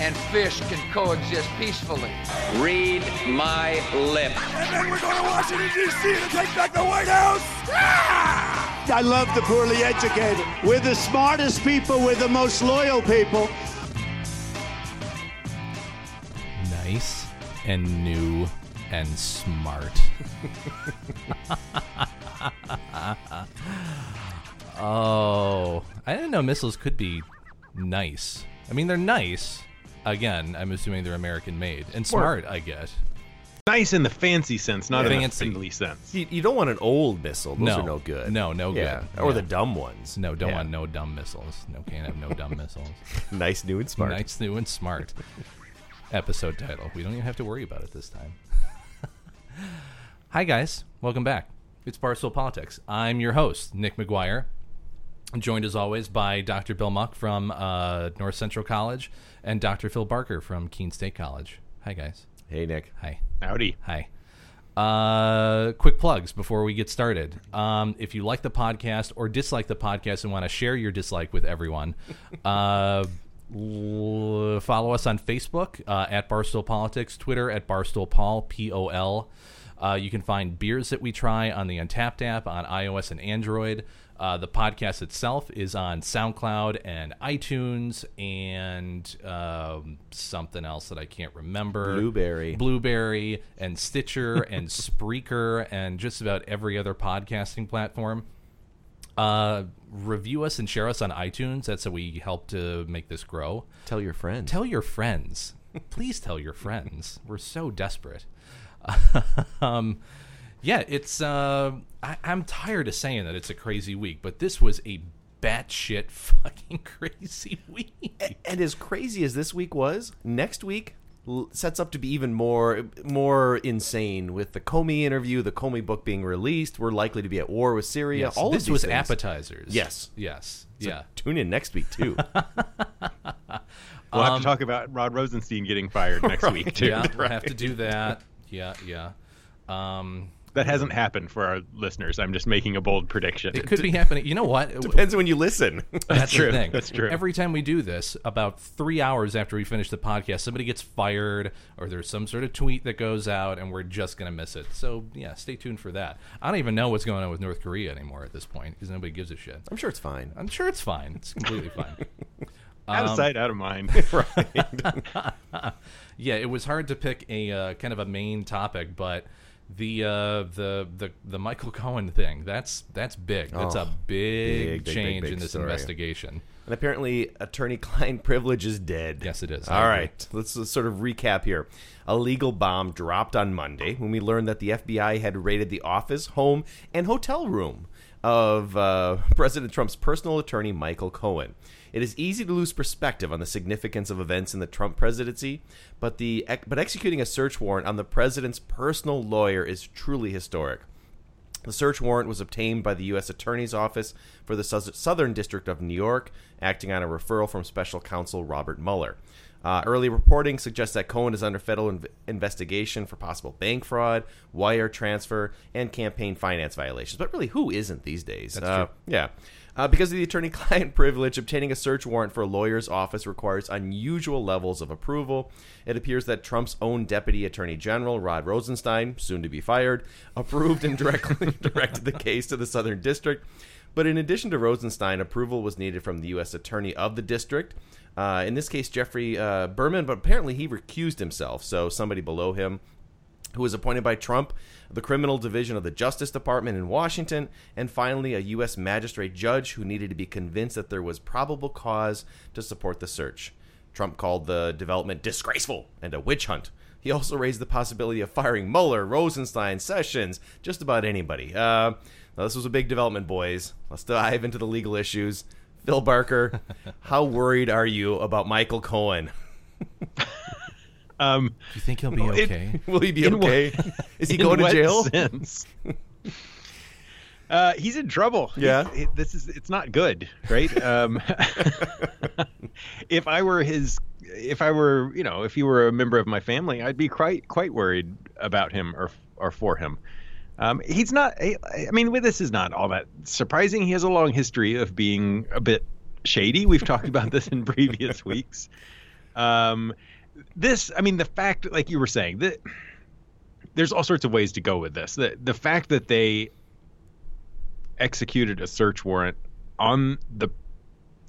and fish can coexist peacefully. Read my lips. And then we're going to Washington, D.C. to take back the White House. Ah! I love the poorly educated. We're the smartest people, we're the most loyal people. Nice and new and smart. oh, I didn't know missiles could be nice. I mean, they're nice. Again, I'm assuming they're American made and smart. I guess. Nice in the fancy sense, not in the Fancy. friendly sense. You, you don't want an old missile. Those no, are no good. No, no Yeah. good. Or Yeah. the dumb ones. No, don't Yeah. want no dumb missiles. No, can't have no dumb missiles. Nice, new, and smart. Nice, new, and smart. Episode title. We don't even have to worry about it this time. Hi, guys. Welcome back. It's Barstool Politics. I'm your host, Nick McGuire. Joined as always by Dr. Bill Muck from uh, North Central College and Dr. Phil Barker from Keene State College. Hi, guys. Hey, Nick. Hi. Howdy. Hi. Uh, quick plugs before we get started. Um, if you like the podcast or dislike the podcast and want to share your dislike with everyone, uh, l- follow us on Facebook uh, at Barstool Politics, Twitter at Barstool Paul P O L. Uh, you can find beers that we try on the Untappd app on iOS and Android. Uh, the podcast itself is on SoundCloud and iTunes and um, something else that I can't remember. Blubrry. Blubrry and Stitcher and Spreaker and just about every other podcasting platform. Uh, review us and share us on iTunes. That's how we help to make this grow. Tell your friends. Tell your friends. Please tell your friends. We're so desperate. um, yeah, it's. Uh, I, I'm tired of saying that it's a crazy week, but this was a batshit fucking crazy week. and as crazy as this week was, next week sets up to be even more more insane with the Comey interview, the Comey book being released. We're likely to be at war with Syria. Yes, All this of these was things. appetizers. Yes. Yes. So yeah. tune in next week too. We'll have Um, to talk about Rod Rosenstein getting fired next Right. week too. Yeah, we'll have to do that. Yeah, yeah. Um, That hasn't happened for our listeners. I'm just making a bold prediction. it could be happening. You know what? Depends when you listen. That's true. the thing. That's true. Every time we do this, about three hours after we finish the podcast, somebody gets fired or there's some sort of tweet that goes out and we're just going to miss it. So, yeah, stay tuned for that. I don't even know what's going on with North Korea anymore at this point because nobody gives a shit. I'm sure it's fine. I'm sure it's fine. It's completely fine. out Um, of sight, out of mind. yeah, it was hard to pick a uh, kind of a main topic, but the uh, the the the Michael Cohen thing that's that's big. That's Oh, a big, big, big, big, change big in this story. investigation. And apparently, attorney-client privilege is dead. Yes, it is. I All agree. right, let's, let's sort of recap here. A legal bomb dropped on Monday when we learned that the FBI had raided the office, home, and hotel room of uh, President Trump's personal attorney, Michael Cohen. It is easy to lose perspective on the significance of events in the Trump presidency, but the but executing a search warrant on the president's personal lawyer is truly historic. The search warrant was obtained by the U.S. Attorney's Office for the Southern District of New York, acting on a referral from special counsel Robert Mueller. Uh, early reporting suggests that Cohen is under federal inv- investigation for possible bank fraud, wire transfer, and campaign finance violations. But really, who isn't these days? That's Uh, true. Yeah. Uh, because of the attorney client privilege, obtaining a search warrant for a lawyer's office requires unusual levels of approval. It appears that Trump's own deputy attorney general, Rod Rosenstein, soon to be fired, approved and directly directed the case to the Southern District. But in addition to Rosenstein, approval was needed from the U.S. attorney of the district. Uh, in this case, Geoffrey uh, Berman, but apparently he recused himself, so somebody below him who was appointed by Trump, the criminal division of the Justice Department in Washington, and finally a U.S. magistrate judge who needed to be convinced that there was probable cause to support the search. Trump called the development disgraceful and a witch hunt. He also raised the possibility of firing Mueller, Rosenstein, Sessions, just about anybody. Uh, now this was a big development, boys. Let's dive into the legal issues. Phil Barker, how worried are you about Michael Cohen? Um, Do you think he'll be it- okay? Will he be in okay? Is he going to what jail? sense? Uh, he's in trouble. Yeah. He- he- this is it's not good, right? um, if I were his, if I were, you know, if he were a member of my family, I'd be quite quite worried about him or or for him. Um, he's not. I I mean, this is not all that surprising. He has a long history of being a bit shady. We've talked about this in previous weeks. Um, this, I mean, the fact, like you were saying, that there's all sorts of ways to go with this. The the fact that they executed a search warrant on the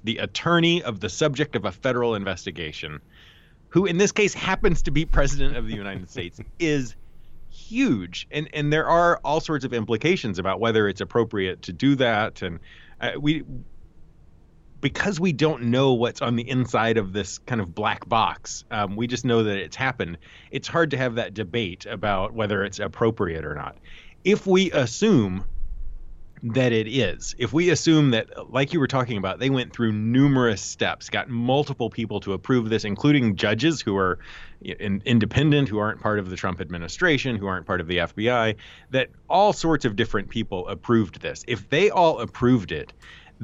the attorney of the subject of a federal investigation, who in this case happens to be president of the United States, is huge. And and there are all sorts of implications about whether it's appropriate to do that. And uh, we because we don't know what's on the inside of this kind of black box, um, we just know that it's happened. It's hard to have that debate about whether it's appropriate or not. If we assume that it is, if we assume that, like you were talking about, they went through numerous steps, got multiple people to approve this, including judges who are in, independent, who aren't part of the Trump administration, who aren't part of the FBI, that all sorts of different people approved this. If they all approved it,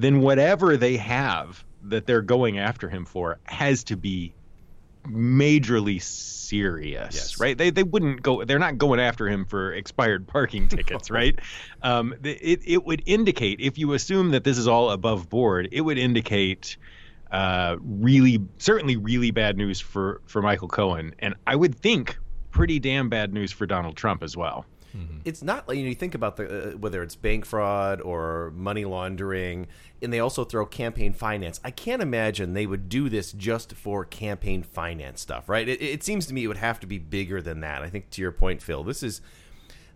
then whatever they have that they're going after him for has to be majorly serious, Yes. right? They they wouldn't go. They're not going after him for expired parking tickets, right? Um, it it would indicate if you assume that this is all above board, it would indicate uh, really, certainly, really bad news for for Michael Cohen, and I would think pretty damn bad news for Donald Trump as well. It's not like you, know, you think about the uh, whether it's bank fraud or money laundering, and they also throw campaign finance. I can't imagine they would do this just for campaign finance stuff, right? It, it seems to me it would have to be bigger than that. I think to your point, Phil, this is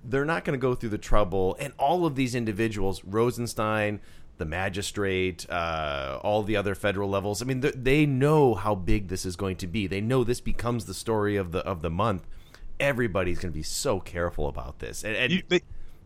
they're not going to go through the trouble, and all of these individuals, Rosenstein. The magistrate, uh, all the other federal levels. I mean, they know how big this is going to be. They know this becomes the story of the of the month. Everybody's going to be so careful about this. And, and You- they-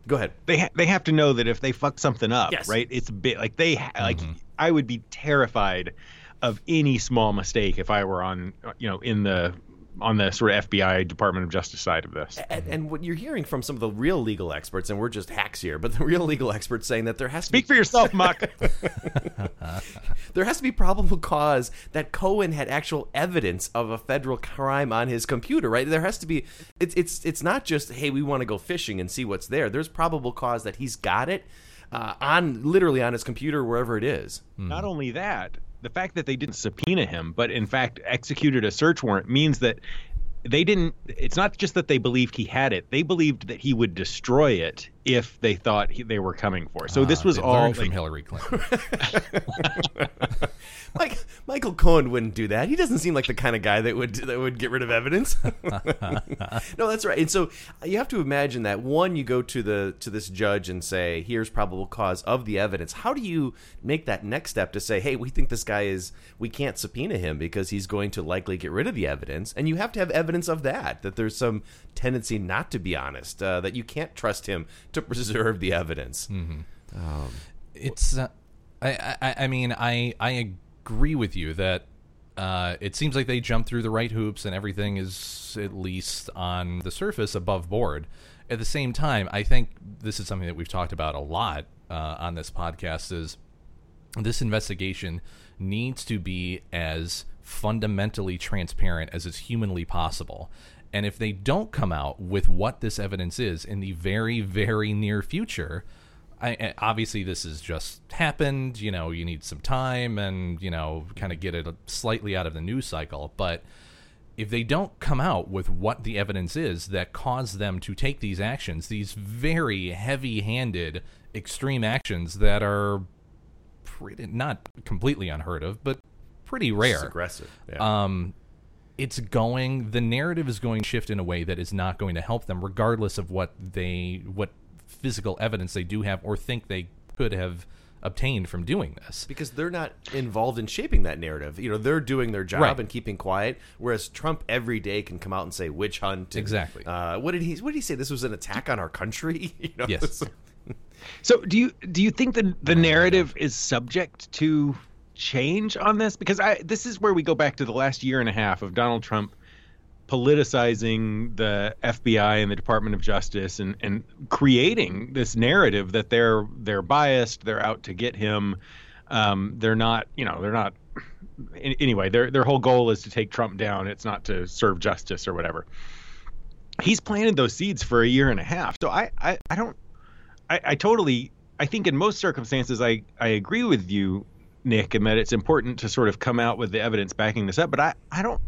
Go ahead. they ha- they have to know that if they fuck something up, Yes. right? It's a bit like they ha- like Mm-hmm. I would be terrified of any small mistake if I were on you know in the on the sort of FBI Department of Justice side of this. And, and what you're hearing from some of the real legal experts, and we're just hacks here, but the real legal experts saying that there has to be Speak be for yourself, Muck. there has to be probable cause that Cohen had actual evidence of a federal crime on his computer, right? There has to be. It's it's it's not just hey, we want to go fishing and see what's there. There's probable cause that he's got it uh, on literally on his computer wherever it is. Not only that, the fact that they didn't subpoena him, but in fact executed a search warrant means that they didn't it's not just that they believed he had it they believed that he would destroy it if they thought he, they were coming for it. so this Uh, was all learned from Hillary Clinton. Like Michael Cohen wouldn't do that. He doesn't seem like the kind of guy that would that would get rid of evidence. no, that's right. And so you have to imagine that one, you go to the to this judge and say, "Here's probable cause of the evidence." How do you make that next step to say, "Hey, we think this guy is we can't subpoena him because he's going to likely get rid of the evidence," and you have to have evidence of that that there's some tendency not to be honest, uh, that you can't trust him to preserve the evidence. it's uh, I, I I mean I I agree with you that uh, it seems like they jump through the right hoops and everything is at least on the surface above board. At the same time, I think this is something that we've talked about a lot uh, on this podcast. Is this investigation needs to be as fundamentally transparent as is humanly possible. And if they don't come out with what this evidence is in the very, very near future, I, obviously this has just happened. You know, you need some time and you know, kind of get it slightly out of the news cycle. But if they don't come out with what the evidence is that caused them to take these actions, these very heavy-handed, extreme actions that are pretty not completely unheard of, but pretty rare It's aggressive. Yeah. um, it's going the narrative is going to shift in a way that is not going to help them regardless of what they what physical evidence they do have or think they could have obtained from doing this because they're not involved in shaping that narrative. You know, they're doing their job Right. and keeping quiet, whereas Trump every day can come out and say witch hunt. and, Exactly. Uh, what did he? What did he say? This was an attack on our country. You know, Yes. So do you do you think that the narrative is subject to change on this? Because I this is where we go back to the last year and a half of Donald Trump politicizing the FBI and the Department of Justice and and creating this narrative that they're they're biased, they're out to get him. Um, they're not, you know, they're not. Anyway, their their whole goal is to take Trump down. It's not to serve justice or whatever. He's planted those seeds for a year and a half. So I I, I don't I, I totally I think in most circumstances I I agree with you, Nick, and that it's important to sort of come out with the evidence backing this up. But I I don't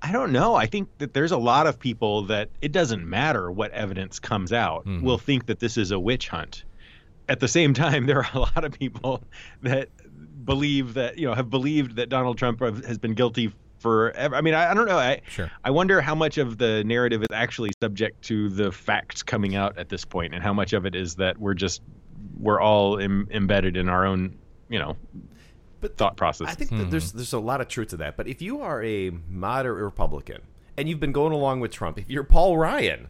I don't know. I think that there's a lot of people that it doesn't matter what evidence comes out Mhm. will think that this is a witch hunt. At the same time, there are a lot of people that believe that you know have believed that Donald Trump has been guilty forever. I mean, I, I don't know. I Sure. I wonder how much of the narrative is actually subject to the facts coming out at this point, and how much of it is that we're just we're all Im- embedded in our own you know thought process. I think that there's there's a lot of truth to that. But if you are a moderate Republican and you've been going along with Trump, if you're Paul Ryan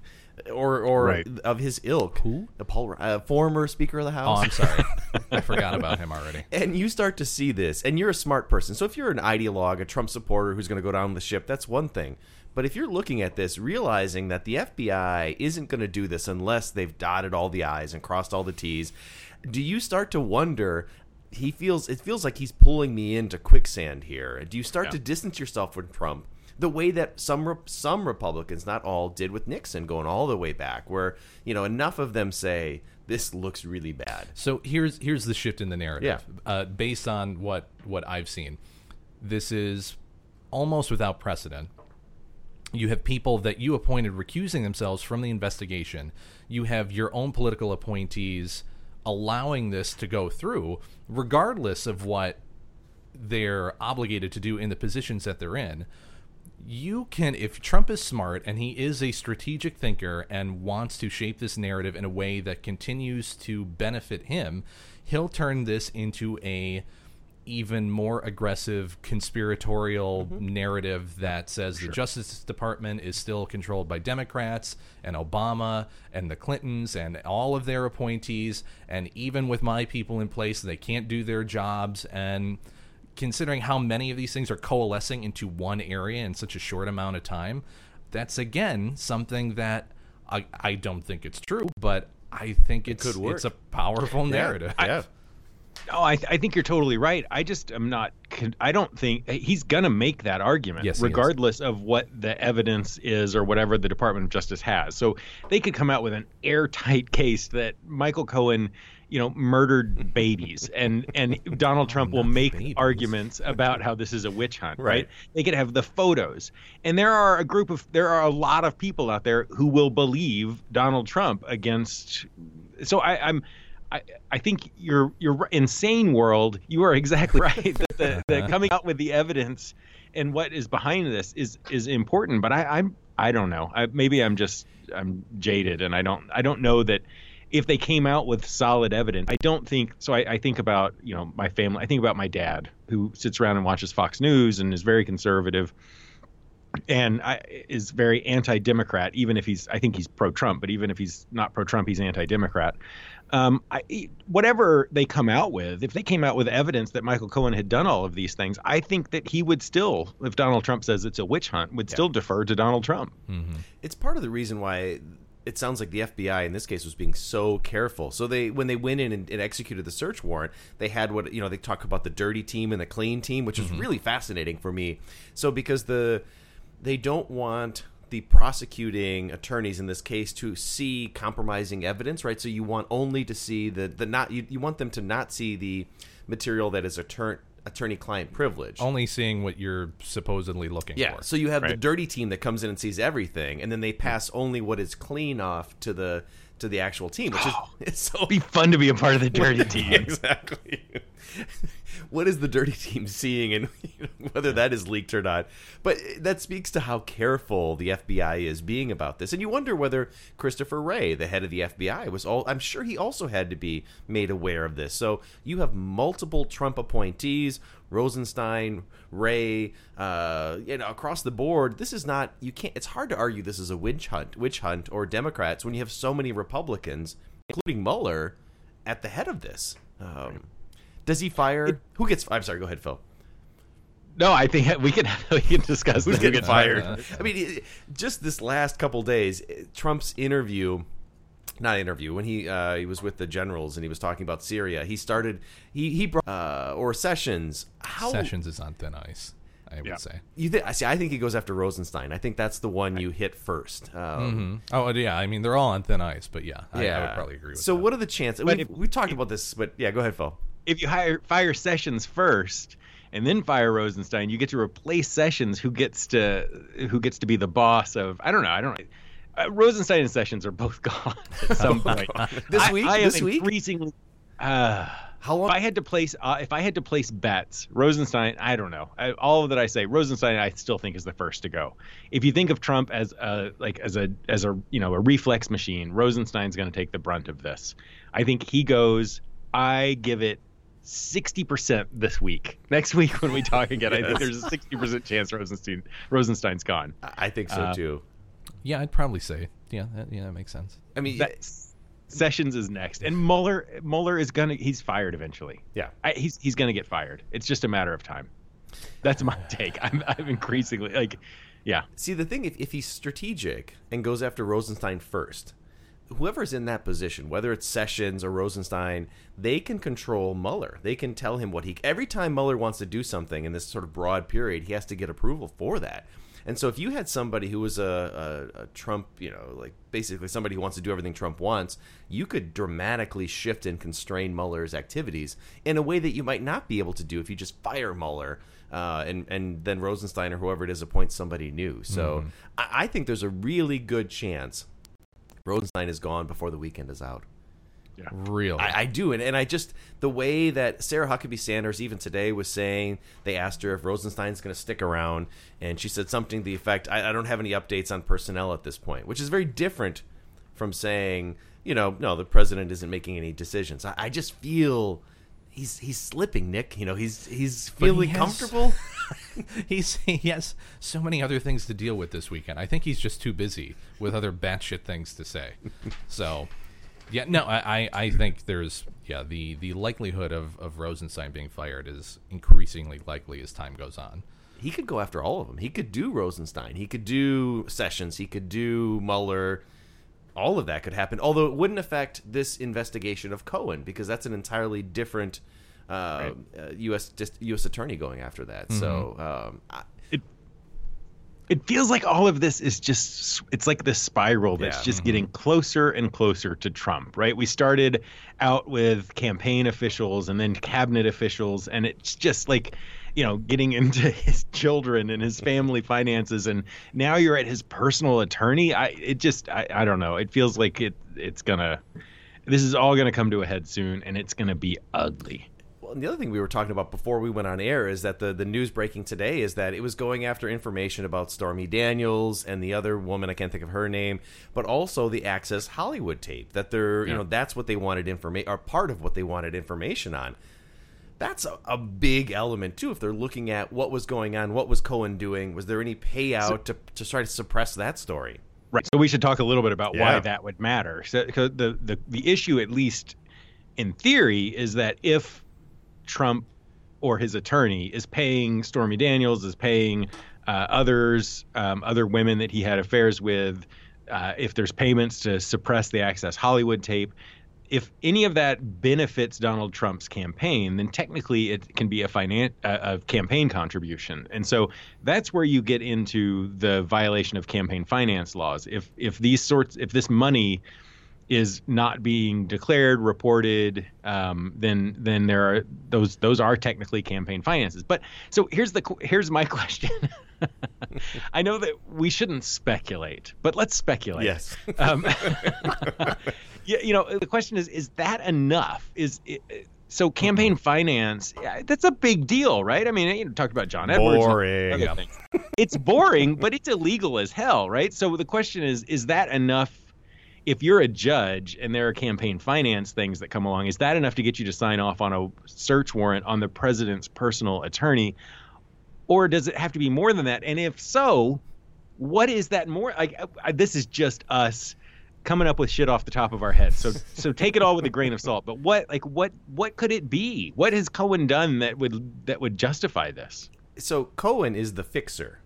or or Right. of his ilk, who the Paul uh, former Speaker of the House. Oh, I'm sorry. I forgot about him already. and you start to see this, and you're a smart person. So if you're an ideologue, a Trump supporter who's going to go down the ship, that's one thing. But if you're looking at this, realizing that the FBI isn't going to do this unless they've dotted all the I's and crossed all the T's, do you start to wonder? He feels it feels like he's pulling me into quicksand here. Do you start to distance yourself from Trump the way that some some Republicans, not all, did with Nixon, going all the way back, where you know enough of them say this looks really bad. So here's here's the shift in the narrative. Yeah. Uh, based on what what I've seen, this is almost without precedent. You have people that you appointed recusing themselves from the investigation. You have your own political appointees allowing this to go through, regardless of what they're obligated to do in the positions that they're in you can if Trump is smart and he is a strategic thinker and wants to shape this narrative in a way that continues to benefit him, he'll turn this into a even more aggressive conspiratorial narrative that says the Justice Department is still controlled by Democrats and Obama and the Clintons and all of their appointees and even with my people in place they can't do their jobs and considering how many of these things are coalescing into one area in such a short amount of time, that's again something that I, I don't think it's true, but I think it's work. it's a powerful narrative. Yeah. Oh, I, I think you're totally right. I just am not. con- I don't think he's gonna make that argument, Yes, regardless of what the evidence is or whatever the Department of Justice has. So they could come out with an airtight case that Michael Cohen, you know, murdered babies, and and Donald Trump will make arguments about how this is a witch hunt, right? Right. They could have the photos, and there are a group of there are a lot of people out there who will believe Donald Trump against. So I, I'm. I, I think your your insane world. You are exactly right. that the, the uh-huh. coming out with the evidence and what is behind this is is important. But I, I'm I don't know. I, maybe I'm just I'm jaded, and I don't I don't know that if they came out with solid evidence. I don't think so. I, I think about you know my family. I think about my dad who sits around and watches Fox News and is very conservative and I, is very anti-democrat even if he's i think he's pro-trump but even if he's not pro-trump he's anti-democrat um, I, whatever they come out with if they came out with evidence that michael cohen had done all of these things i think that he would still if donald trump says it's a witch hunt would still defer to donald trump It's part of the reason why it sounds like the FBI in this case was being so careful. So they when they went in and, and executed the search warrant, they had what you know they talk about the dirty team and the clean team, which is really fascinating for me. So because the they don't want the prosecuting attorneys in this case to see compromising evidence, right? So you want only to see the the not you, you want them to not see the material that is attorney attorney client privilege. Only seeing what you're supposedly looking Yeah. for. Yeah. So you have the dirty team that comes in and sees everything, and then they pass only what is clean off to the to the actual team, which is it's so be fun to be a part of the dirty team exactly. what is the dirty team seeing, and whether that is leaked or not? But that speaks to how careful the FBI is being about this, and you wonder whether Christopher Wray, the head of the FBI, was all. I'm sure he also had to be made aware of this. So you have multiple Trump appointees. Rosenstein, Wray, uh, you know, across the board, this is not. You can't. It's hard to argue this is a witch hunt, witch hunt, or Democrats when you have so many Republicans, including Mueller, at the head of this. Um, does he fire? who gets? I'm sorry. Go ahead, Phil. No, I think we can we can discuss who's who getting gets fired. I mean, just this last couple days, Trump's interview. Not interview when he uh, he was with the generals and he was talking about Syria. He started he he brought uh, or Sessions. How Sessions is on thin ice. I would say. You think? See, I think he goes after Rosenstein. I think that's the one you hit first. Um, hmm Oh yeah, I mean they're all on thin ice, but yeah, I, I would probably agree with so that. what are the chances? We if- we talked about this, but yeah, go ahead, Phil. if you hire fire Sessions first and then fire Rosenstein, you get to replace Sessions, who gets to who gets to be the boss of I don't know, I don't know. Uh, Rosenstein and Sessions are both gone at some point. This week? I am This week? increasingly. Uh, How long? If I had to place, uh, if I had to place bets, Rosenstein, I don't know. I, all that I say, Rosenstein, I still think is the first to go. If you think of Trump as a like as a as a you know a reflex machine, Rosenstein's going to take the brunt of this. I think he goes. I give it. 60% this week. Next week when we talk again, I think there's a 60% chance Rosenstein Rosenstein's gone. I think so Uh, too. Yeah, I'd probably say. Yeah, that, yeah, that makes sense. I mean, That- Sessions is next, and Mueller Mueller is gonna he's fired eventually. Yeah. I, he's he's gonna get fired. It's just a matter of time. That's my take. I'm I'm increasingly like, yeah. See, the thing, if, if he's strategic and goes after Rosenstein first, whoever's in that position, whether it's Sessions or Rosenstein, they can control Mueller. They can tell him what he. Every time Mueller wants to do something in this sort of broad period, he has to get approval for that. And so, if you had somebody who was a, a, a Trump, you know, like basically somebody who wants to do everything Trump wants, you could dramatically shift and constrain Mueller's activities in a way that you might not be able to do if you just fire Mueller uh, and and then Rosenstein or whoever it is appoints somebody new. So I, I think there's a really good chance Rosenstein is gone before the weekend is out. Really? I, I do, and, and I just the way that Sarah Huckabee Sanders even today was saying they asked her if Rosenstein's going to stick around, and she said something to the effect, I, "I don't have any updates on personnel at this point," which is very different from saying, you know, no, the president isn't making any decisions. I, I just feel he's he's slipping, Nick. You know, he's he's he feeling has- comfortable. he's he has so many other things to deal with this weekend. I think he's just too busy with other batshit things to say. So, yeah, no, I, I, think there's yeah the the likelihood of of Rosenstein being fired is increasingly likely as time goes on. he could go after all of them. He could do Rosenstein. He could do Sessions. He could do Mueller. All of that could happen. Although it wouldn't affect this investigation of Cohen because that's an entirely different uh, uh, U.S. U.S. attorney going after that. So um, I, It feels like all of this is just it's like this spiral that's Yeah. just mm-hmm. getting closer and closer to Trump, right? We started out with campaign officials and then cabinet officials and it's just like you know, getting into his children and his family finances and now you're at his personal attorney. I it just I, I don't know. It feels like it it's gonna this is all gonna come to a head soon and it's gonna be ugly. Well, and the other thing we were talking about before we went on air is that the, the news breaking today is that it was going after information about Stormy Daniels and the other woman I can't think of her name, but also the Access Hollywood tape. That they're you know that's what they wanted information or part of what they wanted information on. That's a, a big element too. If they're looking at what was going on, what was Cohen doing, was there any payout to to try to suppress that story? Right. So we should talk a little bit about Yeah. why that would matter. So, the, the the issue, at least in theory, is that if Trump or his attorney is paying Stormy Daniels, is paying uh, others, um, other women that he had affairs with, uh, if there's payments to suppress the Access Hollywood tape, if any of that benefits Donald Trump's campaign, then technically it can be a finan- a, a campaign contribution, and so that's where you get into the violation of campaign finance laws. If if these sorts, if this money is not being declared, reported, um, then then there are those those are technically campaign finances. But so here's the here's my question. I know that we shouldn't speculate, but let's speculate. Yes. Um, yeah, you know, the question is: Is that enough? Is it, so campaign finance? yeah, That's a big deal, right? I mean, you know, talked about John Edwards. Boring. It's boring, but it's illegal as hell, right? So the question is: Is that enough? If you're a judge and there are campaign finance things that come along, is that enough to get you to sign off on a search warrant on the president's personal attorney? Or does it have to be more than that? And if so, what is that more? Like, this is just us coming up with shit off the top of our heads. So, so take it all with a grain of salt. But what, like, what, what could it be? What has Cohen done that would that would justify this? so Cohen is the fixer.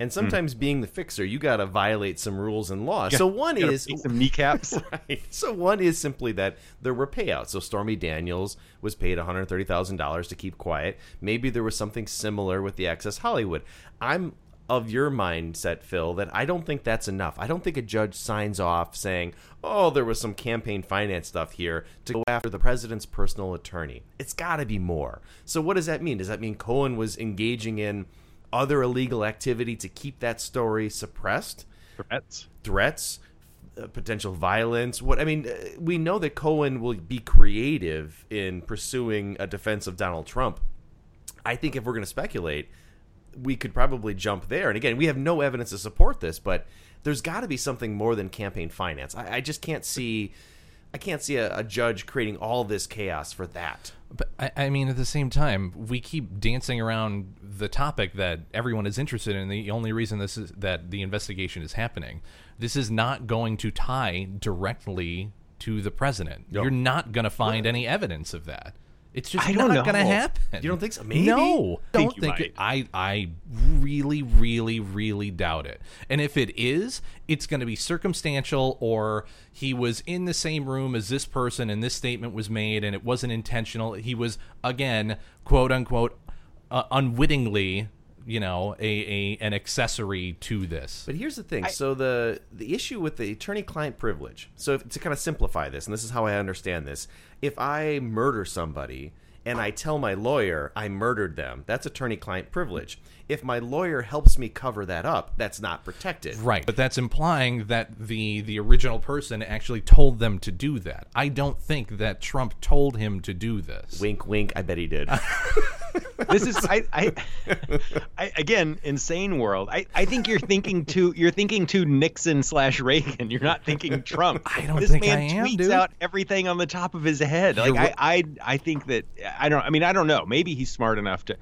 And hmm. sometimes being the fixer, you got to violate some rules and laws. so one is some kneecaps. right. So one is simply that there were payouts. So Stormy Daniels was paid one hundred thirty thousand dollars to keep quiet. Maybe there was something similar with the Access Hollywood. I'm of your mindset, Phil, that I don't think that's enough. I don't think a judge signs off saying, "Oh, there was some campaign finance stuff here" to go after the president's personal attorney. It's got to be more. So what does that mean? Does that mean Cohen was engaging in other illegal activity to keep that story suppressed? Threats. Threats, uh, potential violence. What I mean, uh, we know that Cohen will be creative in pursuing a defense of Donald Trump. I think if we're going to speculate, we could probably jump there. And again, we have no evidence to support this, but there's got to be something more than campaign finance. I, I just can't see. I can't see a, a judge creating all this chaos for that. But I, I mean, at the same time, we keep dancing around the topic that everyone is interested in. The only reason this is that the investigation is happening. This is not going to tie directly to the president. Yep. You're not going to find any evidence of that. It's just I don't not going to happen. You don't think so? Maybe? No, Think don't you think might. it. I I really, really, really doubt it. And if it is, it's going to be circumstantial, or he was in the same room as this person, and this statement was made, and it wasn't intentional. He was again, quote unquote, uh, unwittingly, you know, a, a an accessory to this. But here's the thing. so the the issue with the attorney-client privilege. So if, to kind of simplify this, and this is how I understand this: if I murder somebody and I tell my lawyer I murdered them, that's attorney-client privilege. If my lawyer helps me cover that up, that's not protected. Right, but that's implying that the the original person actually told them to do that. I don't think that Trump told him to do this. Wink, wink. I bet he did. this is I, I, I again insane world. I, I think you're thinking too you're thinking too Nixon slash Reagan. You're not thinking Trump. I don't this think man I am, tweets dude. out everything on the top of his head. Like I, I I think that I don't I mean I don't know. Maybe he's smart enough to,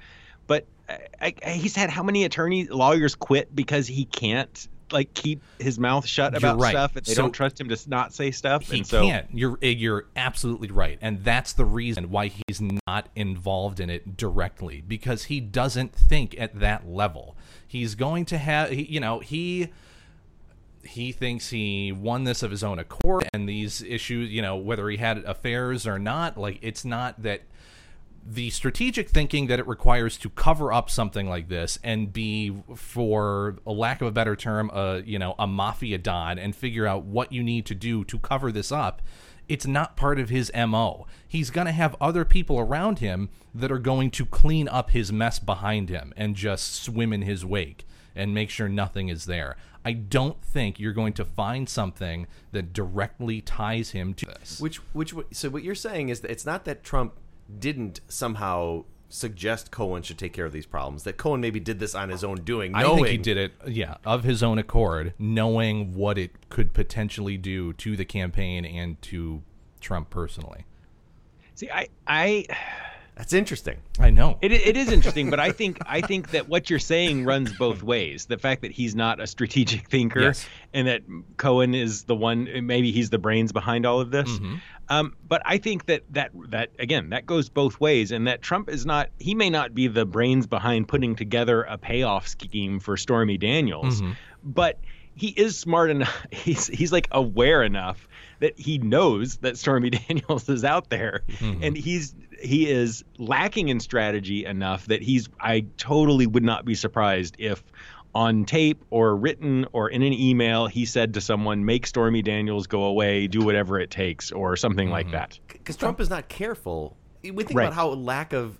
but uh, I, I, he's had how many attorney lawyers quit because he can't like keep his mouth shut about right. stuff and they So- don't trust him to not say stuff. He and so can't. You're eh, you're absolutely right, and that's the reason why he's not involved in it directly because he doesn't think at that level. He's going to have, you know, he he thinks he won this of his own accord, and these issues, you know, whether he had affairs or not, like it's not that the strategic thinking that it requires to cover up something like this and be for a lack of a better term a you know a mafia don and figure out what you need to do to cover this up it's not part of his MO. He's going to have other people around him that are going to clean up his mess behind him and just swim in his wake and make sure nothing is there. I don't think you're going to find something that directly ties him to this. Which, which, so what you're saying is that it's not that Trump didn't somehow suggest Cohen should take care of these problems. That Cohen maybe did this on his own doing, I knowing think he did it, yeah, of his own accord, knowing what it could potentially do to the campaign and to Trump personally. see I I That's interesting. I know. It, it is interesting, but I think I think that what you're saying runs both ways. The fact that he's not a strategic thinker, Yes. and that Cohen is the one, maybe he's the brains behind all of this. Mm-hmm. Um, but I think that that that again that goes both ways, and that Trump is not. He may not be the brains behind putting together a payoff scheme for Stormy Daniels, Mm-hmm. but he is smart enough. He's he's like aware enough that he knows that Stormy Daniels is out there, Mm-hmm. and he's he is lacking in strategy enough that he's. I totally would not be surprised if. On tape or written or in an email, he said to someone, "Make Stormy Daniels go away. Do whatever it takes," or something like mm-hmm. that. because Trump is not careful. We think Right. about how lack of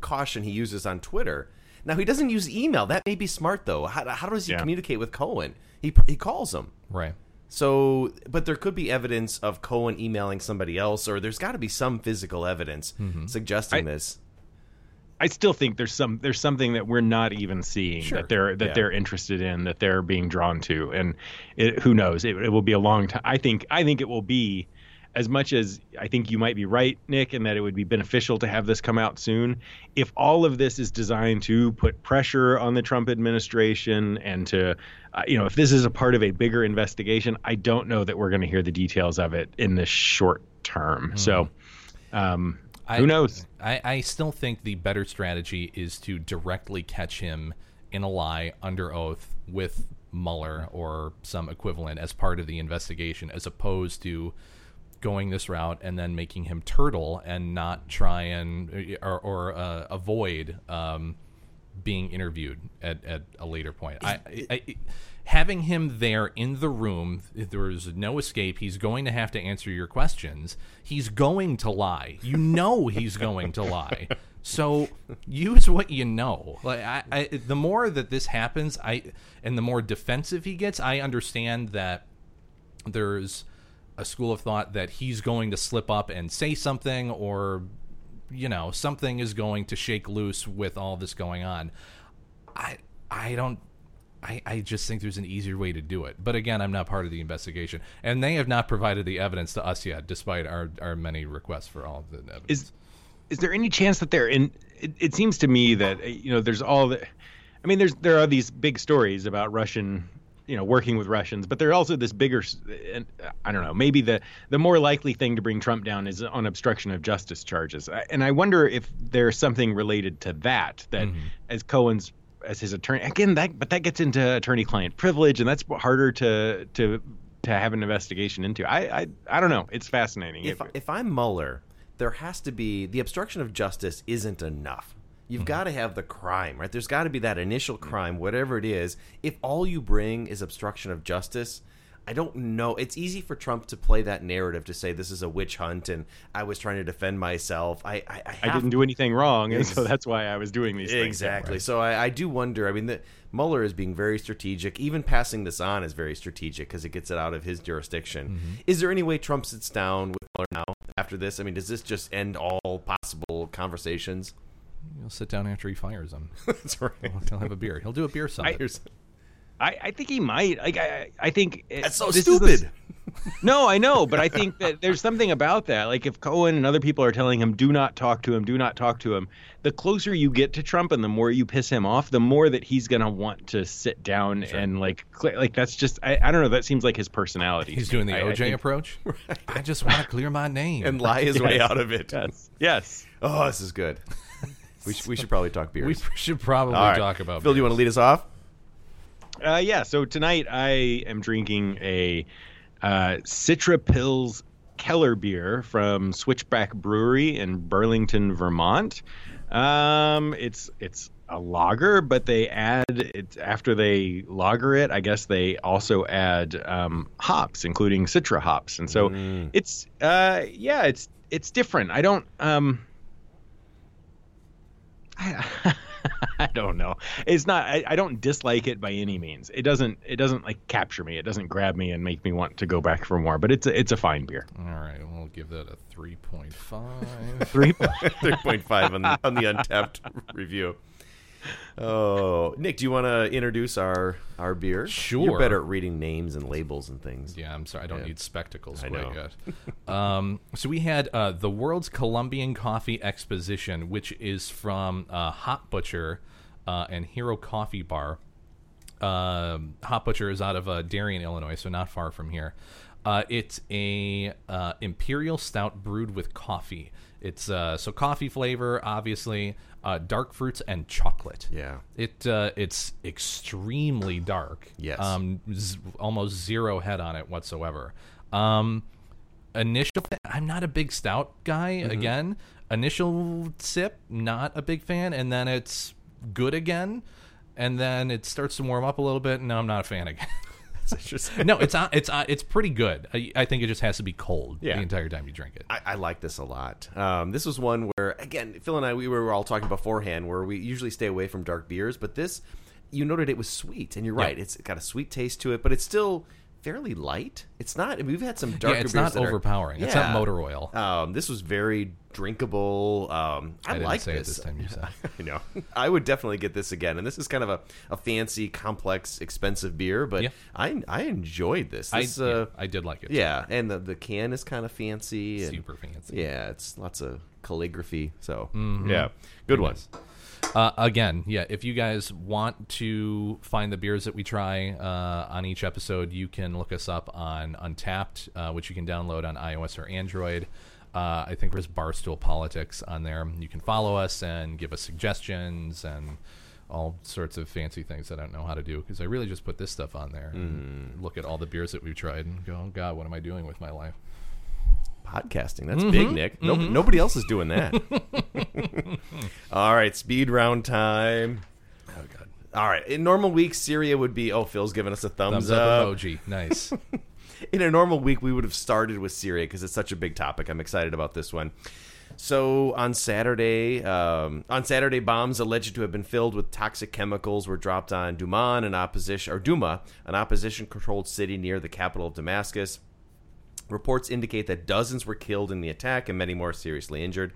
caution he uses on Twitter. Now he doesn't use email. That may be smart though. How, how does he Yeah. communicate with Cohen? He he calls him. Right. So, but there could be evidence of Cohen emailing somebody else, or there's got to be some physical evidence mm-hmm. suggesting I- this. I still think there's some there's something that we're not even seeing Sure. that they're that Yeah. they're interested in that they're being drawn to and it, who knows it, it will be a long time I think I think it will be as much as I think you might be right Nick and that it would be beneficial to have this come out soon if all of this is designed to put pressure on the Trump administration and to uh, you know if this is a part of a bigger investigation I don't know that we're going to hear the details of it in the short term so um I, Who knows? I, I still think the better strategy is to directly catch him in a lie under oath with Mueller or some equivalent as part of the investigation, as opposed to going this route and then making him turtle and not try and or, or uh, avoid um, being interviewed at, at a later point. I, I, having him there in the room, there's no escape. He's going to have to answer your questions. He's going to lie. You know he's going to lie. So use what you know. Like I, I, the more that this happens, I and the more defensive he gets, I understand that there's a school of thought that he's going to slip up and say something or you know something is going to shake loose with all this going on i i don't I, I just think there's an easier way to do it. But again, I'm not part of the investigation. And they have not provided the evidence to us yet, despite our, our many requests for all the evidence. Is is there any chance that they're in it, it seems to me that you know there's all the I mean there's there are these big stories about Russian you know working with Russians, but there's also this bigger. And I don't know. Maybe the the more likely thing to bring Trump down is on obstruction of justice charges, and I wonder if there's something related to that. That Mm-hmm. as Cohen's as his attorney again, that but that gets into attorney-client privilege, and that's harder to to to have an investigation into. I I, I don't know. It's fascinating. If, It- if I'm Mueller, there has to be the obstruction of justice isn't enough. You've got to have the crime, right? There's got to be that initial crime, whatever it is. If all you bring is obstruction of justice, I don't know. It's easy for Trump to play that narrative to say this is a witch hunt and I was trying to defend myself. I I, I, I didn't do anything wrong, and so that's why I was doing these things. Exactly. So I, I do wonder. I mean, the, Mueller is being very strategic. Even passing this on is very strategic because it gets it out of his jurisdiction. Mm-hmm. Is there any way Trump sits down with Mueller now after this? I mean, does this just end all possible conversations? He'll sit down after he fires him. That's right. He'll, he'll have a beer. He'll do a beer summit. I, I think he might. Like I, I think it- That's so this is the stupid. no, I know, but I think that there's something about that. Like if Cohen and other people are telling him, "Do not talk to him, do not talk to him," the closer you get to Trump and the more you piss him off, the more that he's gonna want to sit down and like, cl- like that's just. I, I don't know. That seems like his personality. He's doing the I- I OJ think- approach. I just want to clear my name and lie his way out of it. Yes. Yes. Oh, this is good. We, sh- we should probably talk beers. We should probably All right. talk about. Phil, do you want to lead us off? Uh, yeah. So tonight I am drinking a uh, Citra Pils Keller beer from Switchback Brewery in Burlington, Vermont. Um, it's it's a lager, but they add it after they lager it. I guess they also add um, hops, including Citra hops, and so it's uh, yeah, it's it's different. I don't um. I, I don't know. It's not. I, I don't dislike it by any means. It doesn't. It doesn't like capture me. It doesn't grab me and make me want to go back for more. But it's a, it's a fine beer. All right, we'll give that a three point five. Three. 3.5 on the, on the Untappd review. Oh, Nick, do you want to introduce our our beer? Sure. You're better at reading names and labels and things. Yeah, I'm sorry. I don't Yeah. need spectacles I quite know. yet. um, so we had uh, the World's Colombian Coffee Exposition, which is from uh, Hop Butcher uh, and Hero Coffee Bar. Um, Hop Butcher is out of uh, Darien, Illinois, so not far from here. Uh, it's a uh, imperial stout brewed with coffee. It's uh, so coffee flavor, obviously, uh, dark fruits and chocolate. Yeah. It uh, it's extremely dark. Yes. Um, z- almost zero head on it whatsoever. Um, initial, I'm not a big stout guy. Mm-hmm. Again, initial sip, not a big fan, and then it's good again, and then it starts to warm up a little bit. and No, I'm not a fan again. no, it's uh, it's uh, it's pretty good. I, I think it just has to be cold Yeah. the entire time you drink it. I, I like this a lot. Um, this was one where, again, Phil and I, we were all talking beforehand, where we usually stay away from dark beers, but this, you noted it was sweet, and you're Yeah. right. It's got a sweet taste to it, but it's still fairly light. It's not. I we've had some darker it's beers not that are- overpowering. It's not motor oil. Um, this was very drinkable. Um, I, I like say it this. this time, you said. I know. I would definitely get this again, and this is kind of a, a fancy, complex, expensive beer, but Yeah. I I enjoyed this. I, this yeah, uh, I did like it. yeah, and the the can is kind of fancy, and, Super fancy. Yeah, it's lots of calligraphy. So Mhm. yeah, good one. Uh, again, yeah, if you guys want to find the beers that we try uh, on each episode, you can look us up on Untappd, uh, which you can download on iOS or Android. Uh, I think there's Barstool Politics on there. You can follow us and give us suggestions and all sorts of fancy things I don't know how to do because I really just put this stuff on there and look at all the beers that we've tried and go, oh God, what am I doing with my life? Podcasting. That's big, Nick. No, Nobody else is doing that. All right, speed round time. Oh god. All right. In normal weeks, Syria would be. Oh, Phil's giving us a thumbs, Thumbs up emoji. Nice. in a normal week, we would have started with Syria because it's such a big topic. I'm excited about this one. So on Saturday, um, on Saturday, bombs alleged to have been filled with toxic chemicals were dropped on Duman, an opposition or Duma, an opposition-controlled city near the capital of Damascus. Reports indicate that dozens were killed in the attack and many more seriously injured.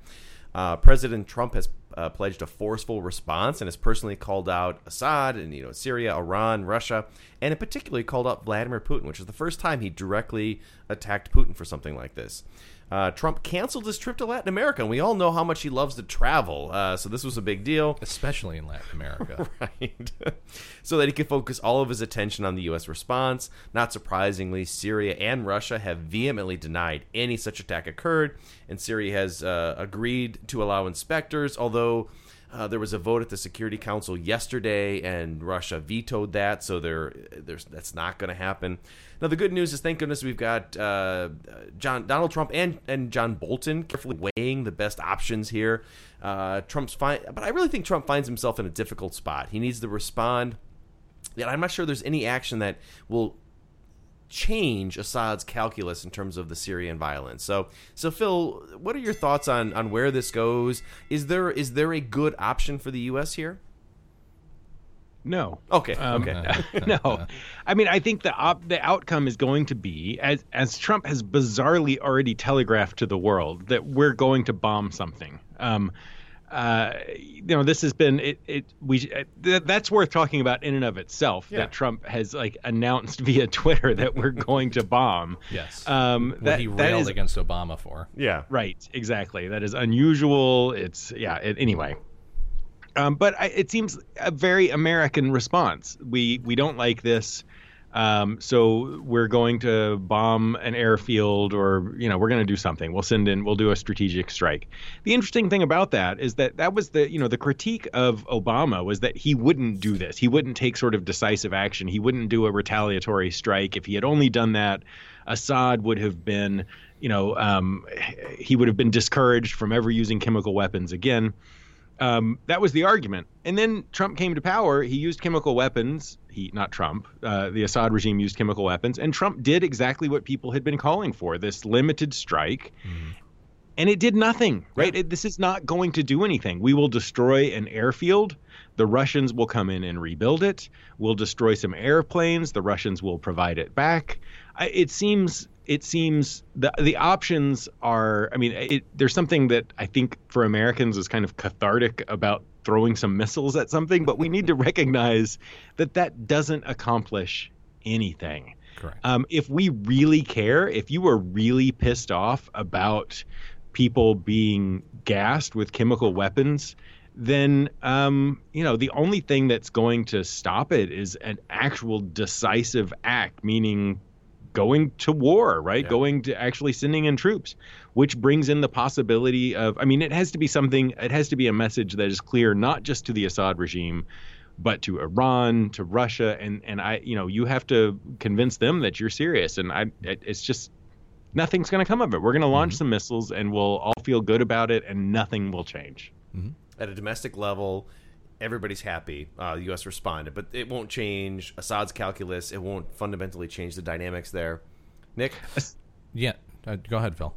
Uh, President Trump has uh, pledged a forceful response and has personally called out Assad and you know Syria, Iran, Russia, and in particular called out Vladimir Putin, which is the first time he directly attacked Putin for something like this. Uh, Trump canceled his trip to Latin America, and we all know how much he loves to travel. Uh, so this was a big deal, especially in Latin America, right? so that he could focus all of his attention on the U.S. response. Not surprisingly, Syria and Russia have vehemently denied any such attack occurred, and Syria has uh, agreed to allow inspectors, although. Uh, there was a vote at the Security Council yesterday, and Russia vetoed that, so there, there's that's not going to happen. Now, the good news is, thank goodness, we've got uh, John Donald Trump and and John Bolton carefully weighing the best options here. Uh, Trump's fine, but I really think Trump finds himself in a difficult spot. He needs to respond. Yet I'm not sure there's any action that will change Assad's calculus in terms of the Syrian violence. So, so Phil, what are your thoughts on on where this goes? Is there is there a good option for the U.S. here? No. Okay. Um, okay. no. I mean, I think the op- the outcome is going to be as as Trump has bizarrely already telegraphed to the world that we're going to bomb something. Um, uh, you know, this has been it. it we uh, th- that's worth talking about in and of itself. Yeah. That Trump has like announced via Twitter that we're going to bomb. yes. Um, what that, he railed is against Obama for. Yeah. Right, exactly. That is unusual. It's yeah. It, anyway, um, but I, it seems a very American response. We we don't like this, um, so we're going to bomb an airfield, or you know, we're going to do something. We'll send in. We'll do a strategic strike. The interesting thing about that is that that was the you know the critique of Obama was that he wouldn't do this. He wouldn't take sort of decisive action. He wouldn't do a retaliatory strike. If he had only done that, Assad would have been you know um, he would have been discouraged from ever using chemical weapons again. Um, that was the argument. And then Trump came to power. He used chemical weapons. He, not Trump, uh, the Assad regime used chemical weapons. And Trump did exactly what people had been calling for this limited strike. And it did nothing, right? It, this is not going to do anything. We will destroy an airfield. The Russians will come in and rebuild it. We'll destroy some airplanes. The Russians will provide it back. I, it seems it seems the the options are. I mean, it, there's something that I think for Americans is kind of cathartic about throwing some missiles at something, but we need to recognize that that doesn't accomplish anything. Correct. Um, if we really care, if you were really pissed off about people being gassed with chemical weapons, then um, you know the only thing that's going to stop it is an actual decisive act, meaning going to war, right? Yeah. Going to actually sending in troops, which brings in the possibility of. I mean, it has to be something. It has to be a message that is clear, not just to the Assad regime, but to Iran, to Russia, and and I, you know, you have to convince them that you're serious. And I, it, it's just nothing's going to come of it. We're going to launch mm-hmm. some missiles, and we'll all feel good about it, and nothing will change. Mm-hmm. At a domestic level, everybody's happy. Uh, the U.S. responded, but it won't change Assad's calculus. It won't fundamentally change the dynamics there. Nick, Yeah. Uh, go ahead, Phil.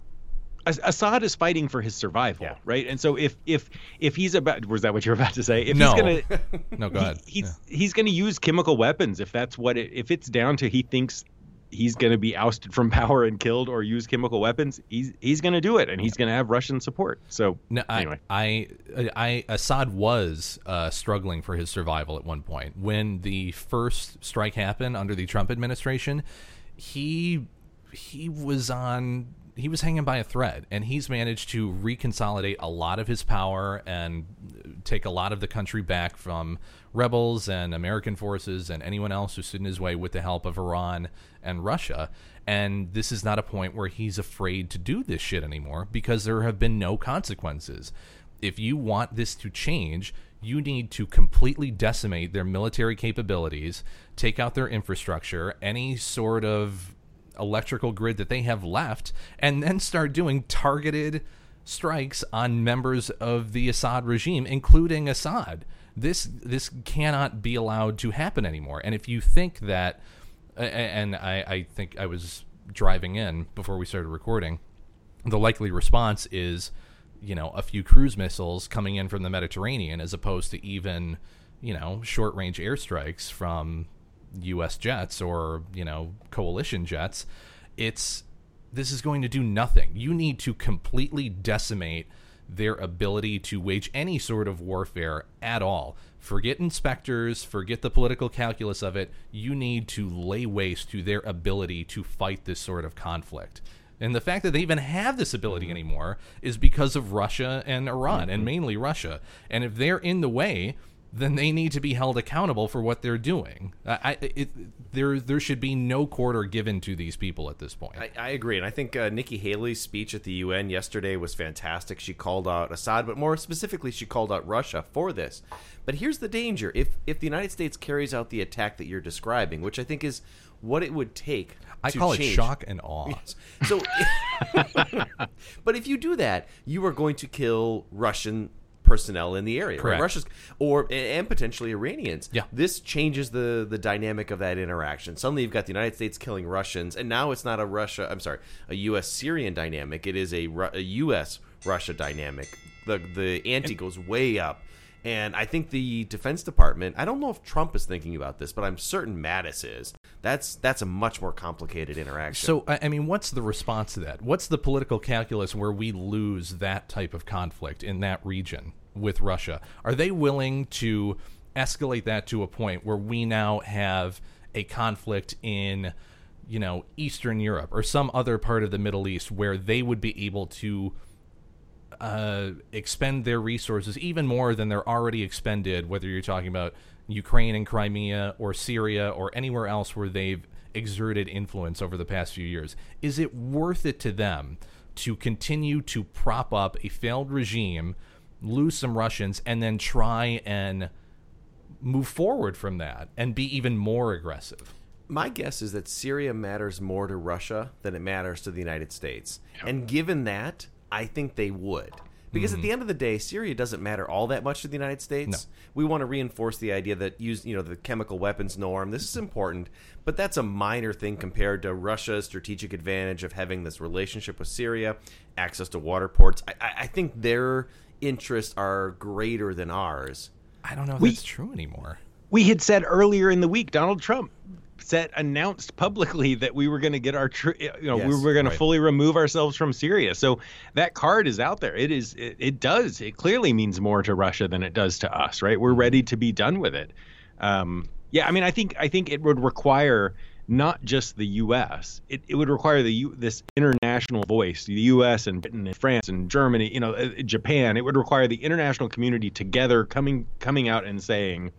As- Assad is fighting for his survival, Yeah. right? And so if if if he's about was that what you were about to say? If No. he's gonna No, go ahead. he- he's he's gonna use chemical weapons if that's what it if it's down to he thinks he's gonna be ousted from power and killed or use chemical weapons, he's he's gonna do it and he's gonna have Russian support. So No, I, anyway. I, I, Assad was uh, struggling for his survival at one point when the first strike happened under the Trump administration. He, he was on. He was hanging by a thread, and he's managed to reconsolidate a lot of his power and take a lot of the country back from rebels and American forces and anyone else who stood in his way with the help of Iran and Russia. And this is not a point where he's afraid to do this shit anymore because there have been no consequences. If you want this to change, you need to completely decimate their military capabilities, take out their infrastructure, any sort of electrical grid that they have left, and then start doing targeted strikes on members of the Assad regime, including Assad. This this cannot be allowed to happen anymore. And if you think that, and I, I think I was driving in before we started recording, the likely response is, you know, a few cruise missiles coming in from the Mediterranean, as opposed to even, you know, short range airstrikes from U.S. jets or you know coalition jets. It's this is going to do nothing. You need to completely decimate their ability to wage any sort of warfare at all. Forget inspectors, forget the political calculus of it. You need to lay waste to their ability to fight this sort of conflict. And the fact that they even have this ability mm-hmm. anymore is because of Russia and Iran, and mm-hmm. mainly Russia. And if they're in the way, then they need to be held accountable for what they're doing. I, it, there, there should be no quarter given to these people at this point. I, I agree, and I think uh, Nikki Haley's speech at the UN yesterday was fantastic. She called out Assad, but more specifically, she called out Russia for this. But here's the danger: if if the United States carries out the attack that you're describing, which I think is what it would take. I call change. it shock and awe. Yes. So, but if you do that, you are going to kill Russian personnel in the area, right? Russia's or and potentially Iranians. Yeah, this changes the the dynamic of that interaction. Suddenly, you've got the United States killing Russians, and now it's not a Russia. I'm sorry, a U.S. Syrian dynamic. It is a, a U.S. Russia dynamic. The the ante goes way up. And I think the Defense Department, I don't know if Trump is thinking about this, but I'm certain Mattis is. That's that's a much more complicated interaction. So I mean, what's the response to that? What's the political calculus where we lose that type of conflict in that region? with Russia. Are they willing to escalate that to a point where we now have a conflict in, you know, Eastern Europe or some other part of the Middle East where they would be able to uh, expend their resources even more than they're already expended, whether you're talking about Ukraine and Crimea or Syria or anywhere else where they've exerted influence over the past few years. Is it worth it to them to continue to prop up a failed regime lose some Russians, and then try and move forward from that and be even more aggressive. My guess is that Syria matters more to Russia than it matters to the United States. Yep. And given that, I think they would. Because mm-hmm. at the end of the day, Syria doesn't matter all that much to the United States. No. We want to reinforce the idea that use you know the chemical weapons norm. This is important, but that's a minor thing compared to Russia's strategic advantage of having this relationship with Syria, access to water ports. I, I think they're interests are greater than ours. I don't know if we, that's true anymore. We had said earlier in the week, Donald Trump said announced publicly that we were going to get our tr- you know yes, we were going right. to fully remove ourselves from Syria. So that card is out there. It is it, it, does it clearly means more to Russia than it does to us, right? We're ready to be done with it. Um, yeah, I mean, I think I think it would require not just the U.S. It, it would require the U, this international voice, the U.S. and Britain and France and Germany, you know, uh, Japan. It would require the international community together coming coming out and saying,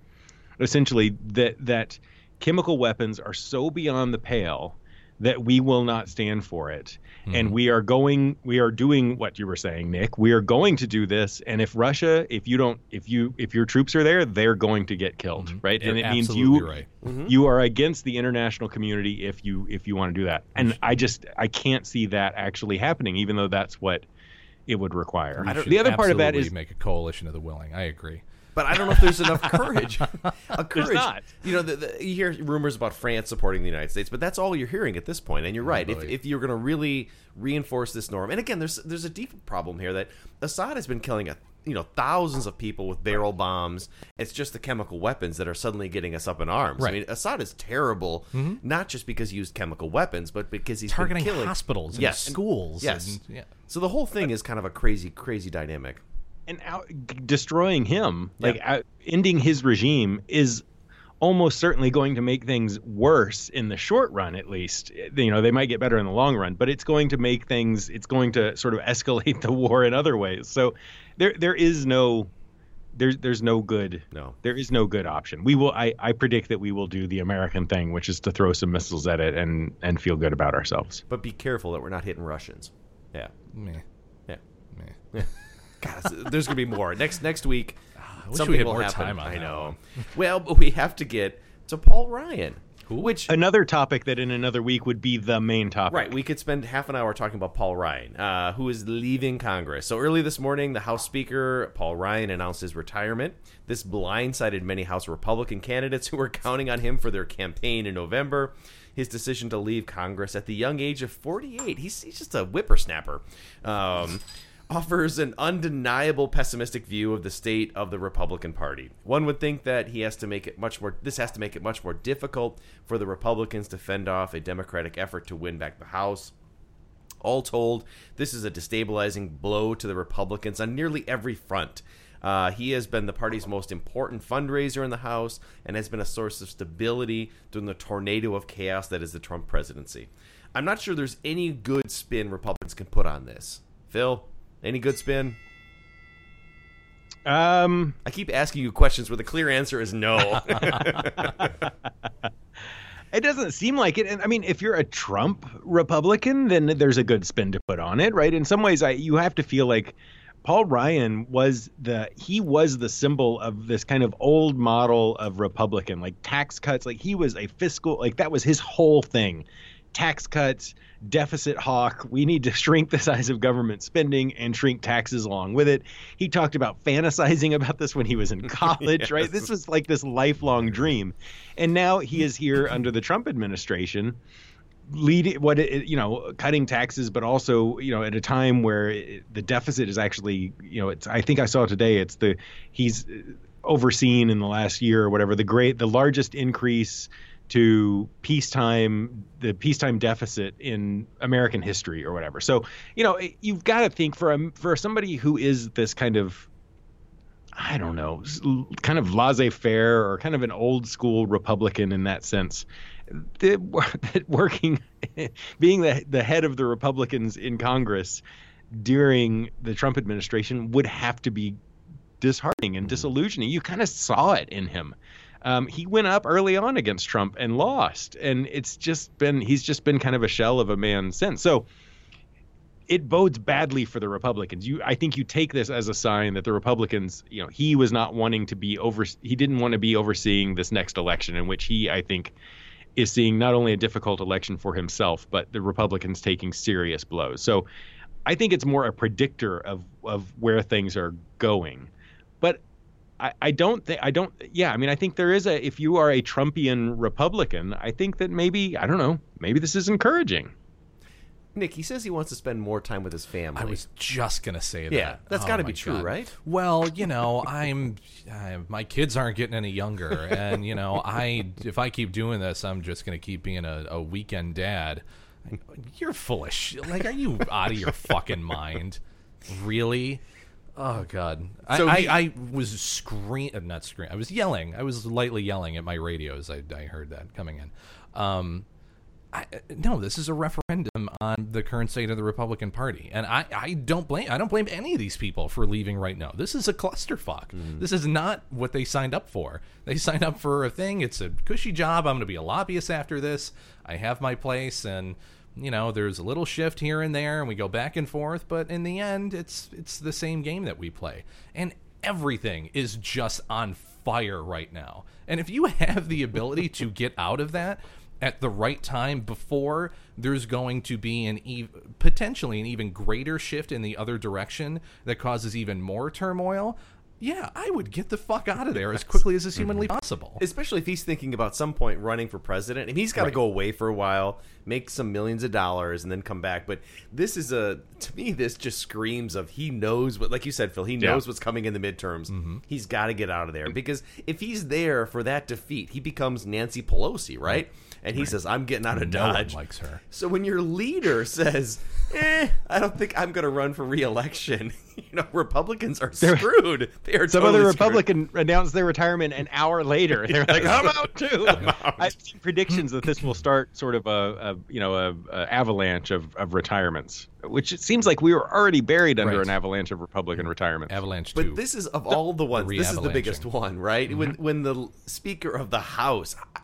essentially that that chemical weapons are so beyond the pale that we will not stand for it. Mm-hmm. And we are going we are doing what you were saying, Nick. We are going to do this and if Russia, if you don't if you if your troops are there, they're going to get killed, mm-hmm. right? You're and it means you right. mm-hmm. you are against the international community if you if you want to do that. And I just I can't see that actually happening even though that's what it would require. The other part of that is make a coalition of the willing. I agree but I don't know if there's enough courage. a courage. You know, the, the, you hear rumors about France supporting the United States, but that's all you're hearing at this point. And you're right. If, if you're going to really reinforce this norm, and again, there's there's a deep problem here that Assad has been killing a you know thousands of people with barrel bombs. It's just the chemical weapons that are suddenly getting us up in arms. Right. I mean, Assad is terrible, mm-hmm. not just because he used chemical weapons, but because he's targeting killing hospitals, and yes, schools. Yes, and, yeah. So the whole thing is kind of a crazy, crazy dynamic and out, destroying him, like yeah. out, ending his regime, is almost certainly going to make things worse in the short run at least. Eh, you know they might get better in the long run but it's going to make things it's going to sort of escalate the war in other ways. So there there is no there's there's no good no. there is no good option. We will i i predict that we will do the american thing which is to throw some missiles at it and and feel good about ourselves. But be careful that we're not hitting russians. Yeah. Meh. yeah. Meh. yeah God, there's gonna be more next next week. I wish something we had will more happen. time on I know. one. well, but we have to get to Paul Ryan, which another topic that in another week would be the main topic. Right, we could spend half an hour talking about Paul Ryan, uh, who is leaving Congress. So early this morning, the House Speaker Paul Ryan announced his retirement. This blindsided many House Republican candidates who were counting on him for their campaign in November. His decision to leave Congress at the young age of 48, he's, he's just a whippersnapper. Um, offers an undeniable pessimistic view of the state of the Republican Party. One would think that he has to make it much more this has to make it much more difficult for the Republicans to fend off a Democratic effort to win back the House. All told, this is a destabilizing blow to the Republicans on nearly every front. Uh, he has been the party's most important fundraiser in the House and has been a source of stability during the tornado of chaos that is the Trump presidency. I'm not sure there's any good spin Republicans can put on this. Phil, any good spin? Um, I keep asking you questions where the clear answer is no. it doesn't seem like it. And I mean, if you're a Trump Republican, then there's a good spin to put on it, right? In some ways, I you have to feel like Paul Ryan was the he was the symbol of this kind of old model of Republican, like tax cuts. Like he was a fiscal, like that was his whole thing. Tax cuts, deficit hawk. We need to shrink the size of government spending and shrink taxes along with it. He talked about fantasizing about this when he was in college, Yes. right? This was like this lifelong dream. And now he is here under the Trump administration leading what it, you know cutting taxes but also you know at a time where it, the deficit is actually you know it's i think i saw today it's the he's overseen in the last year or whatever the great the largest increase to peacetime the peacetime deficit in American history or whatever. So, you know, you've got to think for a, for somebody who is this kind of I don't know, kind of laissez-faire or kind of an old school Republican in that sense. The, that working, being the the head of the Republicans in Congress during the Trump administration would have to be disheartening and mm-hmm. disillusioning. You kind of saw it in him. Um, he went up early on against Trump and lost, and it's just been he's just been kind of a shell of a man since. So it bodes badly for the Republicans. You, I think you take this as a sign that the Republicans, you know, he was not wanting to be over. He didn't want to be overseeing this next election, in which he, I think, is seeing not only a difficult election for himself, but the Republicans taking serious blows. So, I think it's more a predictor of of where things are going. But I, I don't think I don't. Yeah, I mean, I think there is a. If you are a Trumpian Republican, I think that maybe I don't know. Maybe this is encouraging. Nick, he says he wants to spend more time with his family. I was just gonna say that. Yeah, that's Oh gotta be true, God. right? Well, you know, I'm, I, my kids aren't getting any younger, and you know, I if I keep doing this, I'm just gonna keep being a, a weekend dad. You're foolish. Like, are you out of your fucking mind? Really? Oh God! I, So I, he- I was scream, uh, not scream. I was yelling. I was lightly yelling at my radios. I, I heard that coming in. Um, I, no, this is a referendum on the current state of the Republican Party, and I, I don't blame I don't blame any of these people for leaving right now. This is a clusterfuck. This is not what they signed up for. They signed up for a thing. It's a cushy job. I'm going to be a lobbyist after this. I have my place, and you know, there's a little shift here and there, and we go back and forth. But in the end, it's it's the same game that we play, and everything is just on fire right now. And if you have the ability to get out of that at the right time before there's going to be an ev- potentially an even greater shift in the other direction that causes even more turmoil yeah i would get the fuck out of there as quickly as is humanly mm-hmm. possible Especially if he's thinking about some point running for president. and he's got to Right. go away for a while, make some millions of dollars, and then come back. But this is a to me, this just screams of he knows what, like you said, Phil. He Yeah. knows what's coming in the midterms. Mm-hmm. He's got to get out of there mm-hmm. because if he's there for that defeat, he becomes Nancy Pelosi, right? And he says, "I'm getting out of No one Dodge." likes her. So when your leader says, "Eh, I don't think I'm going to run for re-election," you know, Republicans are screwed. They are Some totally other screwed. Republican announced their retirement an hour later. They're like, "I'm out too." I've seen predictions that this will start sort of a, a you know a, a avalanche of, of retirements, which it seems like we were already buried under Right. an avalanche of Republican retirements. Avalanche But this is of all the ones, this is the biggest one, right? Mm-hmm. When when the Speaker of the House, I-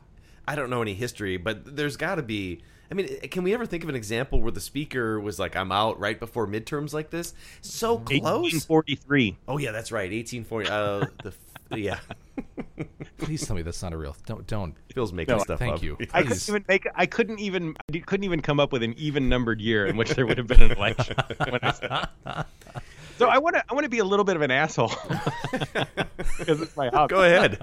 I don't know any history, but there's got to be. I mean, can we ever think of an example where the Speaker was like, "I'm out" right before midterms like this? So close. 1843. Oh yeah, that's right. 1840. Uh, the yeah. Please tell me that's not a real. Don't don't. Phil's making No, stuff thank up. you. I couldn't even make. I couldn't even. I d- couldn't even come up with an even numbered year in which there would have been an election. when I said- so I want to. I want to be a little bit of an asshole because it's my hobby. Go ahead.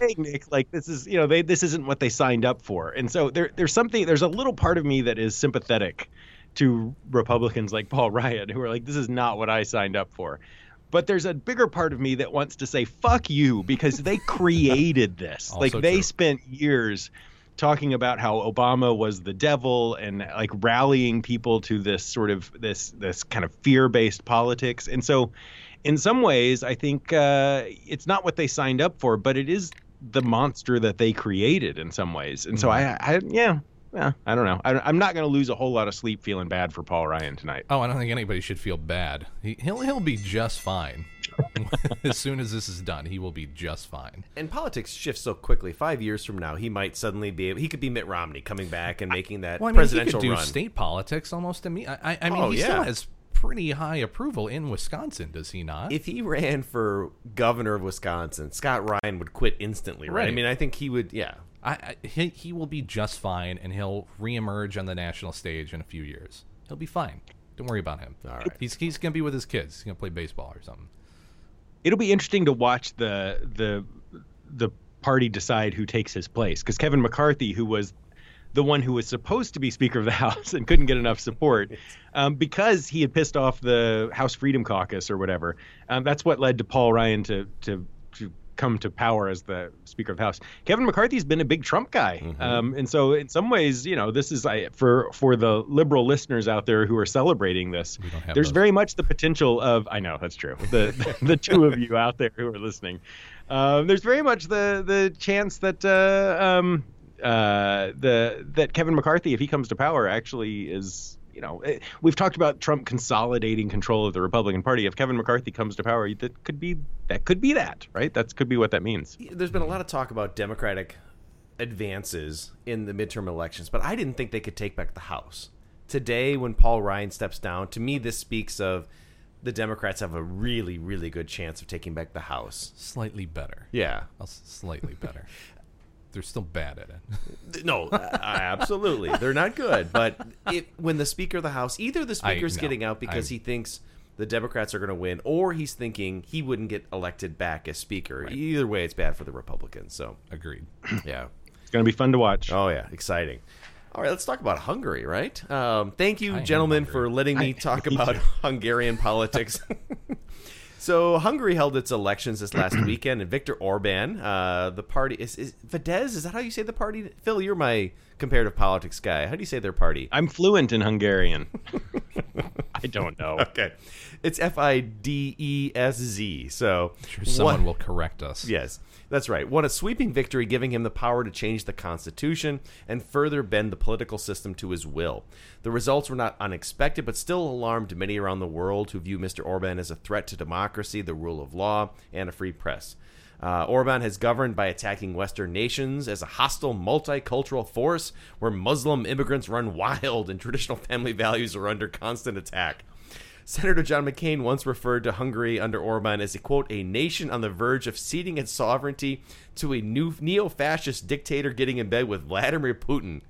Nick, like this is you know they this isn't what they signed up for, and so there there's something there's a little part of me that is sympathetic to Republicans like Paul Ryan who are like this is not what I signed up for. But there's a bigger part of me that wants to say fuck you because they created this. like they true. spent years talking about how Obama was the devil and like rallying people to this sort of this this kind of fear-based politics. And so in some ways I think uh, it's not what they signed up for, but it is the monster that they created in some ways. And so I, I yeah, yeah, I don't know. I, I'm not going to lose a whole lot of sleep feeling bad for Paul Ryan tonight. Oh, I don't think anybody should feel bad. He, he'll he'll be just fine. as soon as this is done, he will be just fine. And politics shifts so quickly. Five years from now, he might suddenly be. able He could be Mitt Romney coming back and making that Well, I mean, he presidential could do run. state politics almost immediately. I, I mean, Oh, he yeah. still has pretty high approval in Wisconsin, does he not? if he ran for governor of Wisconsin, Scott Ryan would quit instantly, right? I mean, I think he would. Yeah. I, I he, he will be just fine, and he'll reemerge on the national stage in a few years. He'll be fine. Don't worry about him. All right. He's he's gonna be with his kids. He's gonna play baseball or something. It'll be interesting to watch the the the party decide who takes his place because Kevin McCarthy, who was the one who was supposed to be Speaker of the House and couldn't get enough support um, because he had pissed off the House Freedom Caucus or whatever. Um, that's what led to Paul Ryan to to to come to power as the Speaker of the House. Kevin McCarthy's been a big Trump guy, um, and so in some ways, you know, this is I, for for the liberal listeners out there who are celebrating this. There's those. very much the potential of I know that's true. The the two of you out there who are listening, um, there's very much the the chance that uh, um, uh, the that Kevin McCarthy, if he comes to power, actually is. You know, eh, we've talked about Trump consolidating control of the Republican Party. If Kevin McCarthy comes to power, that could be that could be that, right? That could be what that means. There's been a lot of talk about Democratic advances in the midterm elections, but I didn't think they could take back the House. Today, when Paul Ryan steps down, to me, this speaks of the Democrats have a really, really good chance of taking back the House. Slightly better. Yeah. I'll Slightly better. They're still bad at it. No, uh, absolutely. They're not good. But it, when the Speaker of the House, either the Speaker's no, getting out because I- he thinks the Democrats are going to win, or he's thinking he wouldn't get elected back as Speaker. Either way, it's bad for the Republicans. So, Agreed. yeah. It's going to be fun to watch. Oh, yeah. Exciting. All right, let's talk about Hungary, right? Um, thank you, I gentlemen, for letting me I- talk about too. Hungarian politics. so, Hungary held its elections this last weekend, and Viktor Orban, uh, the party is, is Fidesz. Is that how you say the party? Phil, you're my comparative politics guy. How do you say their party? I'm fluent in Hungarian. I don't know. Okay, it's F I D E S Z. So, sure someone what- will correct us. Yes, that's right. Won a sweeping victory, giving him the power to change the Constitution and further bend the political system to his will. The results were not unexpected, but still alarmed many around the world who view Mr. Orban as a threat to democracy, the rule of law, and a free press. Uh, Orban has governed by attacking Western nations as a hostile multicultural force where Muslim immigrants run wild and traditional family values are under constant attack. Senator John McCain once referred to Hungary under Orban as a quote a nation on the verge of ceding its sovereignty to a new neo-fascist dictator getting in bed with Vladimir Putin.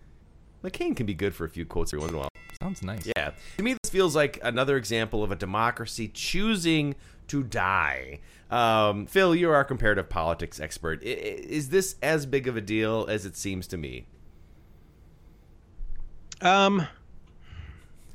McCain can be good for a few quotes every once in a while. Sounds nice. Yeah. To me, this feels like another example of a democracy choosing to die. Um, Phil, you're our comparative politics expert. I- i- Is this as big of a deal as it seems to me? Um,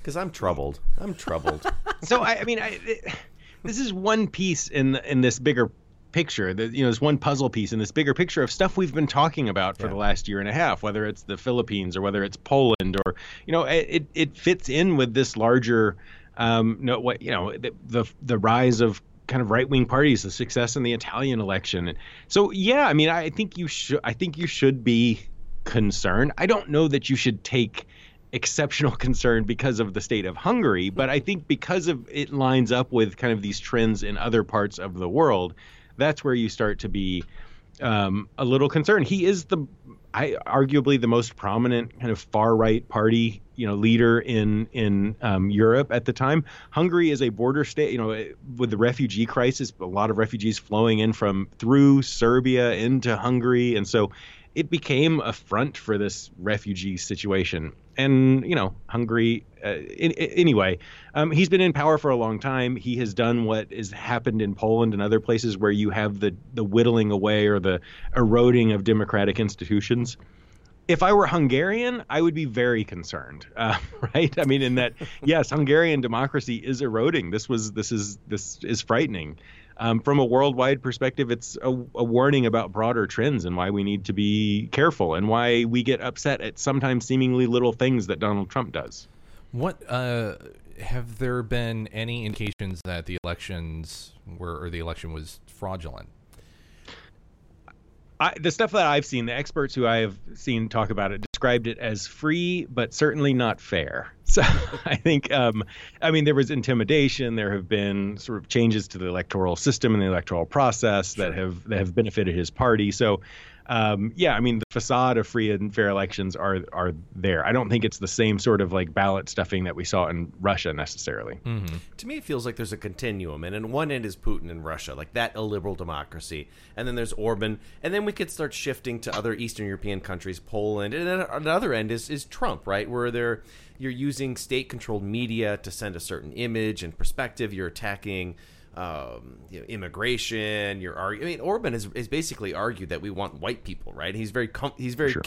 Because I'm troubled. I'm troubled. so I, I mean, I, it- this is one piece in in this bigger picture. That you know, this one puzzle piece in this bigger picture of stuff we've been talking about for the last year and a half. Whether it's the Philippines or whether it's Poland or you know, it it fits in with this larger. Um, no, what you know, the the, the rise of kind of right wing parties, the success in the Italian election. So yeah, I mean, I think you should. I think you should be concerned. I don't know that you should take exceptional concern because of the state of Hungary, but I think because of it lines up with kind of these trends in other parts of the world, that's where you start to be um, a little concerned. He is the, I arguably the most prominent kind of far right party, you know, leader in in um, Europe at the time. Hungary is a border state, you know, with the refugee crisis, a lot of refugees flowing in from through Serbia into Hungary, and so it became a front for this refugee situation. And you know, Hungary. Uh, in, in, anyway, um, he's been in power for a long time. He has done what has happened in Poland and other places where you have the the whittling away or the eroding of democratic institutions. If I were Hungarian, I would be very concerned, uh, right? I mean, in that, yes, Hungarian democracy is eroding. This was this is this is frightening um, from a worldwide perspective, it's a, a, warning about broader trends and why we need to be careful and why we get upset at sometimes seemingly little things that Donald Trump does. What uh, have there been any indications that the elections were or the election was fraudulent? I, the stuff that I've seen, the experts who I have seen talk about it described it as free, but certainly not fair. So I think, um, I mean, there was intimidation. There have been sort of changes to the electoral system and the electoral process that have that have benefited his party. So um, yeah, I mean the facade of free and fair elections are are there. I don't think it's the same sort of like ballot stuffing that we saw in Russia necessarily. Mm-hmm. To me, it feels like there's a continuum, and on one end is Putin and Russia, like that illiberal democracy, and then there's Orban, and then we could start shifting to other Eastern European countries, Poland, and then on the other end is is Trump, right, where they're you're using state-controlled media to send a certain image and perspective. You're attacking um, you know, immigration. You're. I mean, Orban has, has basically argued that we want white people, right? He's very com- he's very. Sure.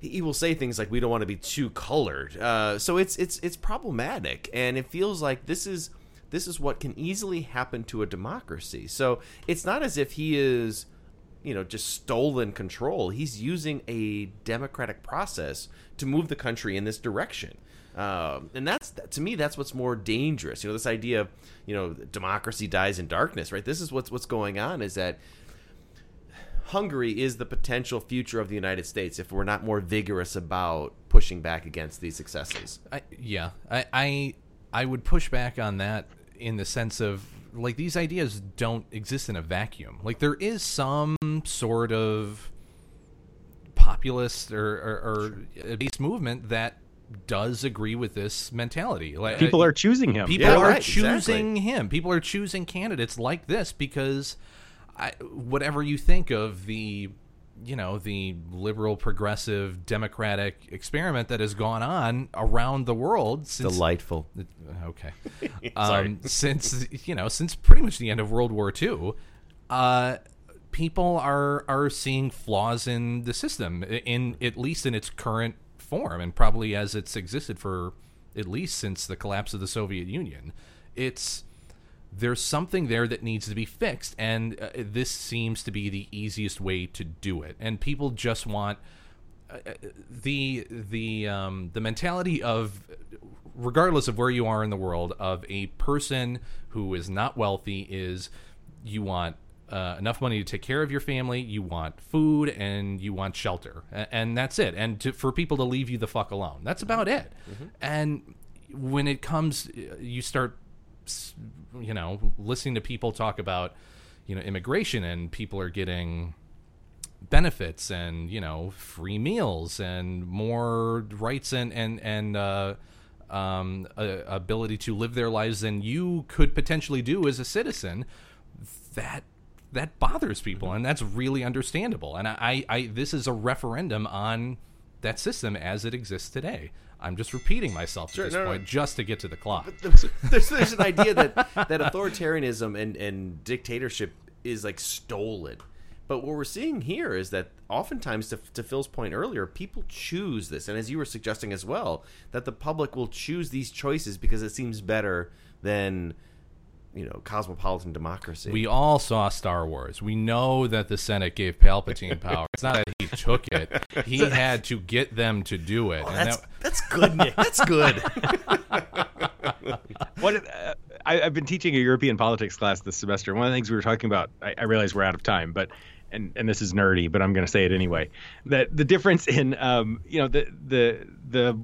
He will say things like, "We don't want to be too colored," uh, so it's it's it's problematic, and it feels like this is this is what can easily happen to a democracy. So it's not as if he is, you know, just stolen control. He's using a democratic process to move the country in this direction. Um, and that's to me that's what's more dangerous. You know, this idea of you know democracy dies in darkness, right? This is what's what's going on is that Hungary is the potential future of the United States if we're not more vigorous about pushing back against these excesses. I, yeah, I, I I would push back on that in the sense of like these ideas don't exist in a vacuum. Like there is some sort of populist or, or, or base movement that does agree with this mentality. Like people are choosing him. People yeah, are right, choosing exactly. him. People are choosing candidates like this because I, whatever you think of the you know the liberal progressive democratic experiment that has gone on around the world since delightful okay um, since you know since pretty much the end of world war ii uh, people are are seeing flaws in the system in at least in its current form and probably as it's existed for at least since the collapse of the Soviet Union. It's there's something there that needs to be fixed and uh, this seems to be the easiest way to do it. And people just want uh, uh the the um, the mentality of regardless of where you are in the world of a person who is not wealthy is you want uh, enough money to take care of your family, you want food, and you want shelter, and, and that's it. And to, for people to leave you the fuck alone, that's about it. Mm-hmm. And when it comes, you start, you know, listening to people talk about, you know, immigration, and people are getting benefits and you know free meals and more rights and and and uh, um, ability to live their lives than you could potentially do as a citizen. That that bothers people, mm-hmm. and that's really understandable. And I, I, this is a referendum on that system as it exists today. I'm just repeating myself sure, at this no, point no. just to get to the clock. There's, there's, there's an idea that that authoritarianism and, and dictatorship is like stolen. But what we're seeing here is that oftentimes, to, to Phil's point earlier, people choose this. And as you were suggesting as well, that the public will choose these choices because it seems better than you know cosmopolitan democracy. We all saw Star Wars. We know that the Senate gave Palpatine power. It's not that he took it; he had to get them to do it. Oh, that's, that, that's good, Nick. That's good. what uh, I, I've been teaching a European politics class this semester. One of the things we were talking about, I, I realize we're out of time, but and and this is nerdy, but I'm going to say it anyway. That the difference in um, you know the the the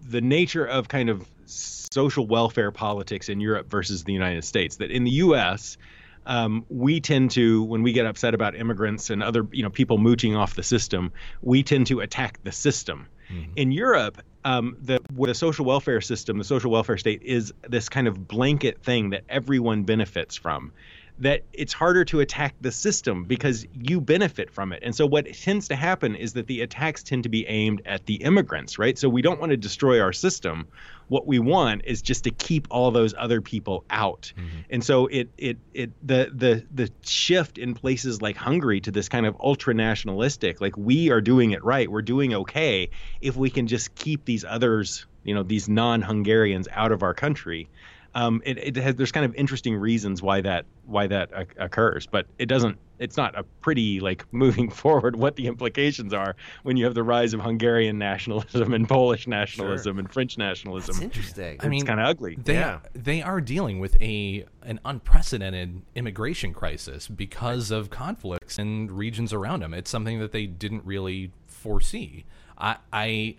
the nature of kind of social welfare politics in Europe versus the United States. That in the U.S. Um, we tend to, when we get upset about immigrants and other, you know, people mooching off the system, we tend to attack the system. Mm-hmm. In Europe, um, the the social welfare system, the social welfare state, is this kind of blanket thing that everyone benefits from that it's harder to attack the system because you benefit from it. And so what tends to happen is that the attacks tend to be aimed at the immigrants, right? So we don't want to destroy our system. What we want is just to keep all those other people out. Mm-hmm. And so it it it the the the shift in places like Hungary to this kind of ultra nationalistic, like we are doing it right, we're doing okay if we can just keep these others, you know, these non-Hungarians out of our country um, it, it has there's kind of interesting reasons why that why that occurs, but it doesn't. It's not a pretty like moving forward what the implications are when you have the rise of Hungarian nationalism and Polish nationalism sure. and French nationalism. That's interesting. It's I mean, kind of ugly. They yeah. they are dealing with a an unprecedented immigration crisis because of conflicts in regions around them. It's something that they didn't really foresee. I. I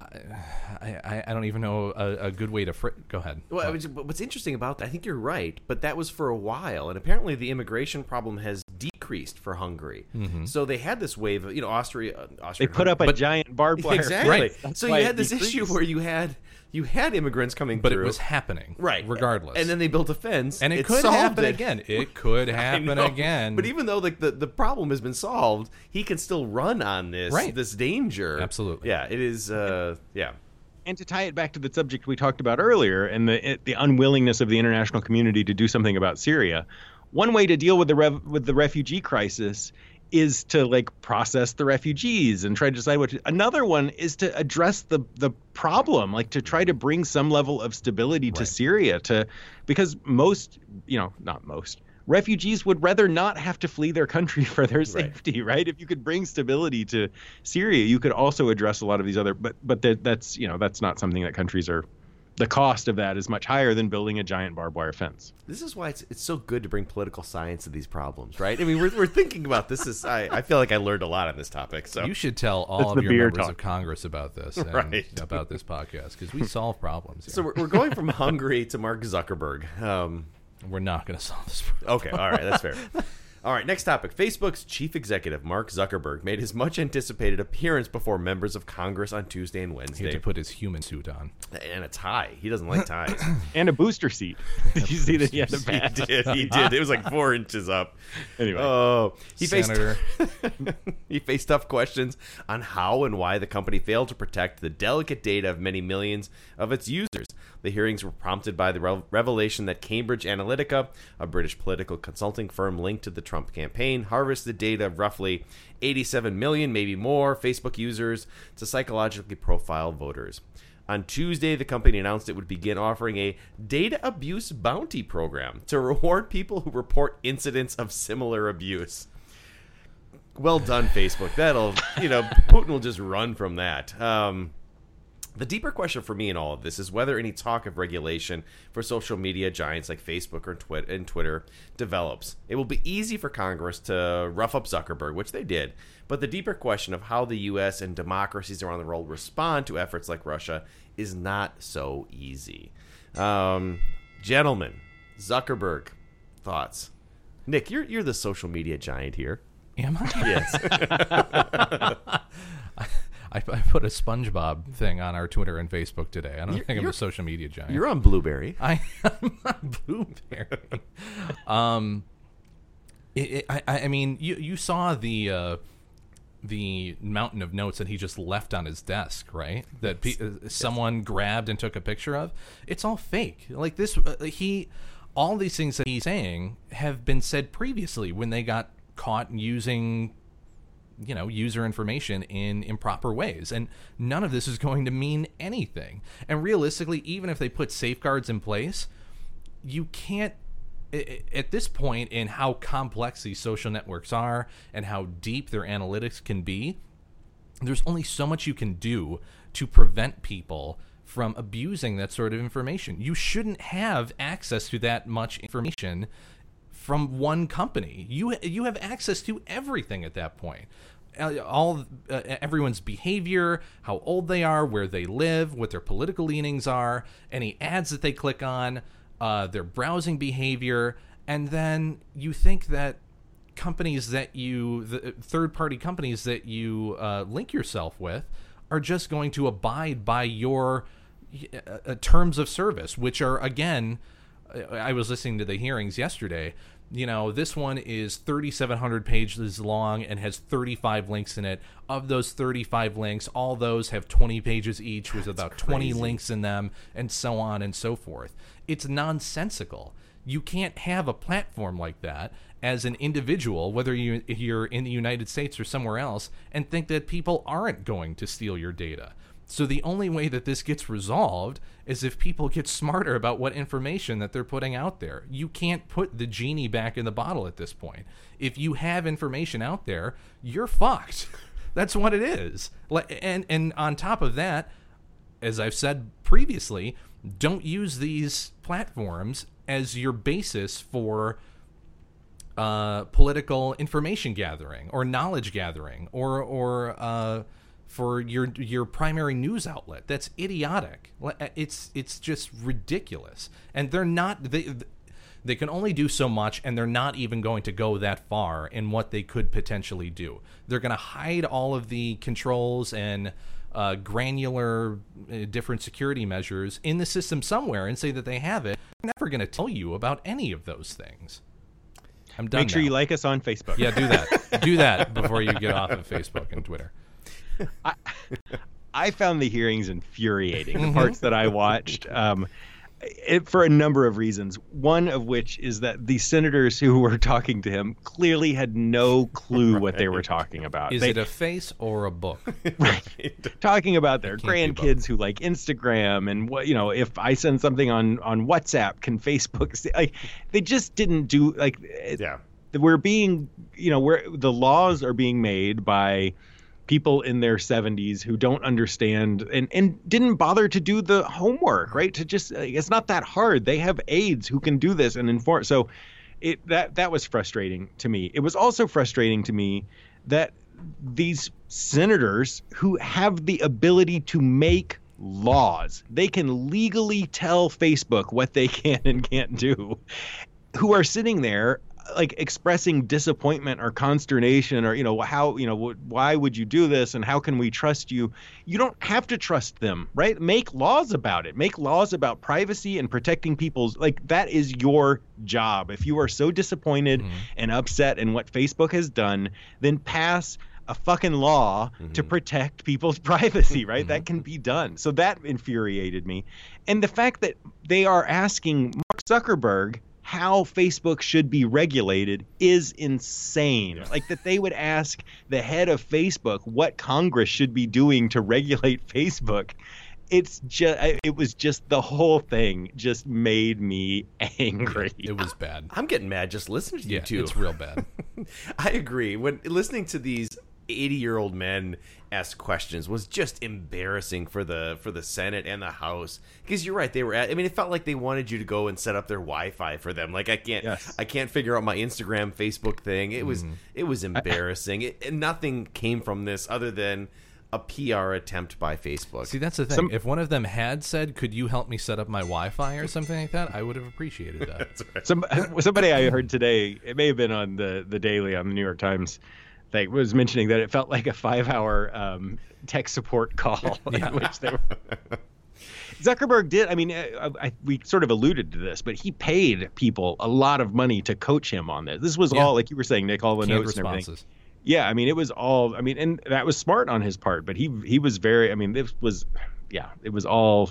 I, I, don't even know a, a good way to fr- go ahead. Well, was, what's interesting about that, I think you're right, but that was for a while, and apparently the immigration problem has decreased for Hungary. Mm-hmm. So they had this wave of you know Austria. Uh, Austria they put up a giant barbed wire. Exactly. Right. So you had this decreased. issue where you had you had immigrants coming but through. it was happening right. regardless. And then they built a fence. And it, it could happen it. again. It could happen again. But even though like the, the problem has been solved he can still run on this right. this danger. Absolutely. Yeah it is uh yeah. And to tie it back to the subject we talked about earlier and the the unwillingness of the international community to do something about Syria one way to deal with the rev- with the refugee crisis is to like process the refugees and try to decide what to, another one is to address the the problem like to try to bring some level of stability to right. Syria to because most you know not most refugees would rather not have to flee their country for their safety right, right? if you could bring stability to Syria you could also address a lot of these other but but that, that's you know that's not something that countries are the cost of that is much higher than building a giant barbed wire fence. This is why it's, it's so good to bring political science to these problems, right? I mean, we're, we're thinking about this. Is I, I feel like I learned a lot on this topic. So you should tell all of your members talk. of Congress about this, right? About this podcast because we solve problems. Here. So we're, we're going from Hungary to Mark Zuckerberg. Um, we're not going to solve this. Problem. Okay, all right, that's fair. All right, next topic. Facebook's chief executive, Mark Zuckerberg, made his much anticipated appearance before members of Congress on Tuesday and Wednesday. He had to put his human suit on. And a tie. He doesn't like ties. and a booster seat. did you see that he had the badge? He did. He did. It was like four inches up. Anyway. Oh. He Senator. faced, he faced tough questions on how and why the company failed to protect the delicate data of many millions of its users. The hearings were prompted by the revelation that Cambridge Analytica, a British political consulting firm linked to the Trump campaign, harvested data of roughly 87 million, maybe more, Facebook users to psychologically profile voters. On Tuesday, the company announced it would begin offering a data abuse bounty program to reward people who report incidents of similar abuse. Well done, Facebook. That'll, you know, Putin will just run from that. Um, the deeper question for me in all of this is whether any talk of regulation for social media giants like Facebook or and Twitter develops. It will be easy for Congress to rough up Zuckerberg, which they did, but the deeper question of how the U.S. and democracies around the world respond to efforts like Russia is not so easy. Um, gentlemen, Zuckerberg, thoughts? Nick, you're you're the social media giant here. Am I? Yes. I, I, put a SpongeBob thing on our Twitter and Facebook today. I don't you're, think I'm a social media giant. You're on Blubrry. I, am on Blubrry. um, it, it, I, I mean, you you saw the uh, the mountain of notes that he just left on his desk, right? That pe- uh, someone grabbed and took a picture of. It's all fake. Like this, uh, he, all these things that he's saying have been said previously when they got caught using you know user information in improper ways and none of this is going to mean anything and realistically even if they put safeguards in place you can't at this point in how complex these social networks are and how deep their analytics can be there's only so much you can do to prevent people from abusing that sort of information. You shouldn't have access to that much information from one company. You you have access to everything at that point. Uh, All uh, everyone's behavior, how old they are, where they live, what their political leanings are, any ads that they click on, uh, their browsing behavior, and then you think that companies that you, the third party companies that you uh, link yourself with, are just going to abide by your uh, terms of service, which are again, I was listening to the hearings yesterday. You know, this one is 3,700 pages long and has 35 links in it. Of those 35 links, all those have 20 pages each with about 20 links in them, and so on and so forth. It's nonsensical. You can't have a platform like that as an individual, whether you, you're in the United States or somewhere else, and think that people aren't going to steal your data. So the only way that this gets resolved is if people get smarter about what information that they're putting out there. You can't put the genie back in the bottle at this point. If you have information out there, you're fucked. That's what it is. And and on top of that, as I've said previously, don't use these platforms as your basis for uh, political information gathering or knowledge gathering or or uh, for your your primary news outlet. That's idiotic. It's it's just ridiculous. And they're not they they can only do so much and they're not even going to go that far in what they could potentially do. They're going to hide all of the controls and uh, granular uh, different security measures in the system somewhere and say that they have it. They're never going to tell you about any of those things. I'm done. Make sure now. you like us on Facebook. Yeah, do that. do that before you get off of Facebook and Twitter. I, I found the hearings infuriating. Mm-hmm. The parts that I watched, um, it, for a number of reasons. One of which is that the senators who were talking to him clearly had no clue what they were talking about. Is They- it a face or a book? talking about their grandkids who like Instagram and what you know if I send something on on WhatsApp can Facebook see, like they just didn't do like yeah we're being you know we're the laws are being made by people in their 70s who don't understand and and didn't bother to do the homework right? To just it's not that hard. They have aides who can do this and inform so it that that was frustrating to me. It was also frustrating to me that these senators who have the ability to make laws they can legally tell facebook what they can and can't do who are sitting there like expressing disappointment or consternation or you know how you know why would you do this and how can we trust you? You don't have to trust them right? Make laws about it. Make laws about privacy and protecting people's like that is your job. If you are so disappointed mm-hmm. and upset in what facebook has done then pass a fucking law to mm-hmm. protect people's privacy, right? That can mm-hmm. be done. So that infuriated me. And the fact that they are asking Mark Zuckerberg how Facebook should be regulated is insane. Like that they would ask the head of Facebook what Congress should be doing to regulate Facebook. It's just it was just the whole thing just made me angry. It was bad. I'm getting mad just listening to you Yeah, two. it's real bad. I agree. When listening to these 80 year old men ask questions was just embarrassing for the for the Senate and the House because you're right they were at, I mean it felt like they wanted you to go and set up their Wi-Fi for them like I can't Yes. I can't figure out my Instagram Facebook thing it was mm-hmm. it was embarrassing it, nothing came from this other than a PR attempt by Facebook See, that's the thing. Some- if one of them had said, "Could you help me set up my Wi-Fi or something like that?" I would have appreciated that. Some somebody I heard today, it may have been on the the Daily on the New York Times, like was mentioning that it felt like a five hour um, tech support call in which they were. Zuckerberg did. I mean, I, I, we sort of alluded to this, but he paid people a lot of money to coach him on this. This was Yeah. all, like you were saying, Nick, all the Canned notes and everything. Yeah, I mean, it was all. I mean, and that was smart on his part, but he he was very. I mean, this was, yeah, it was all,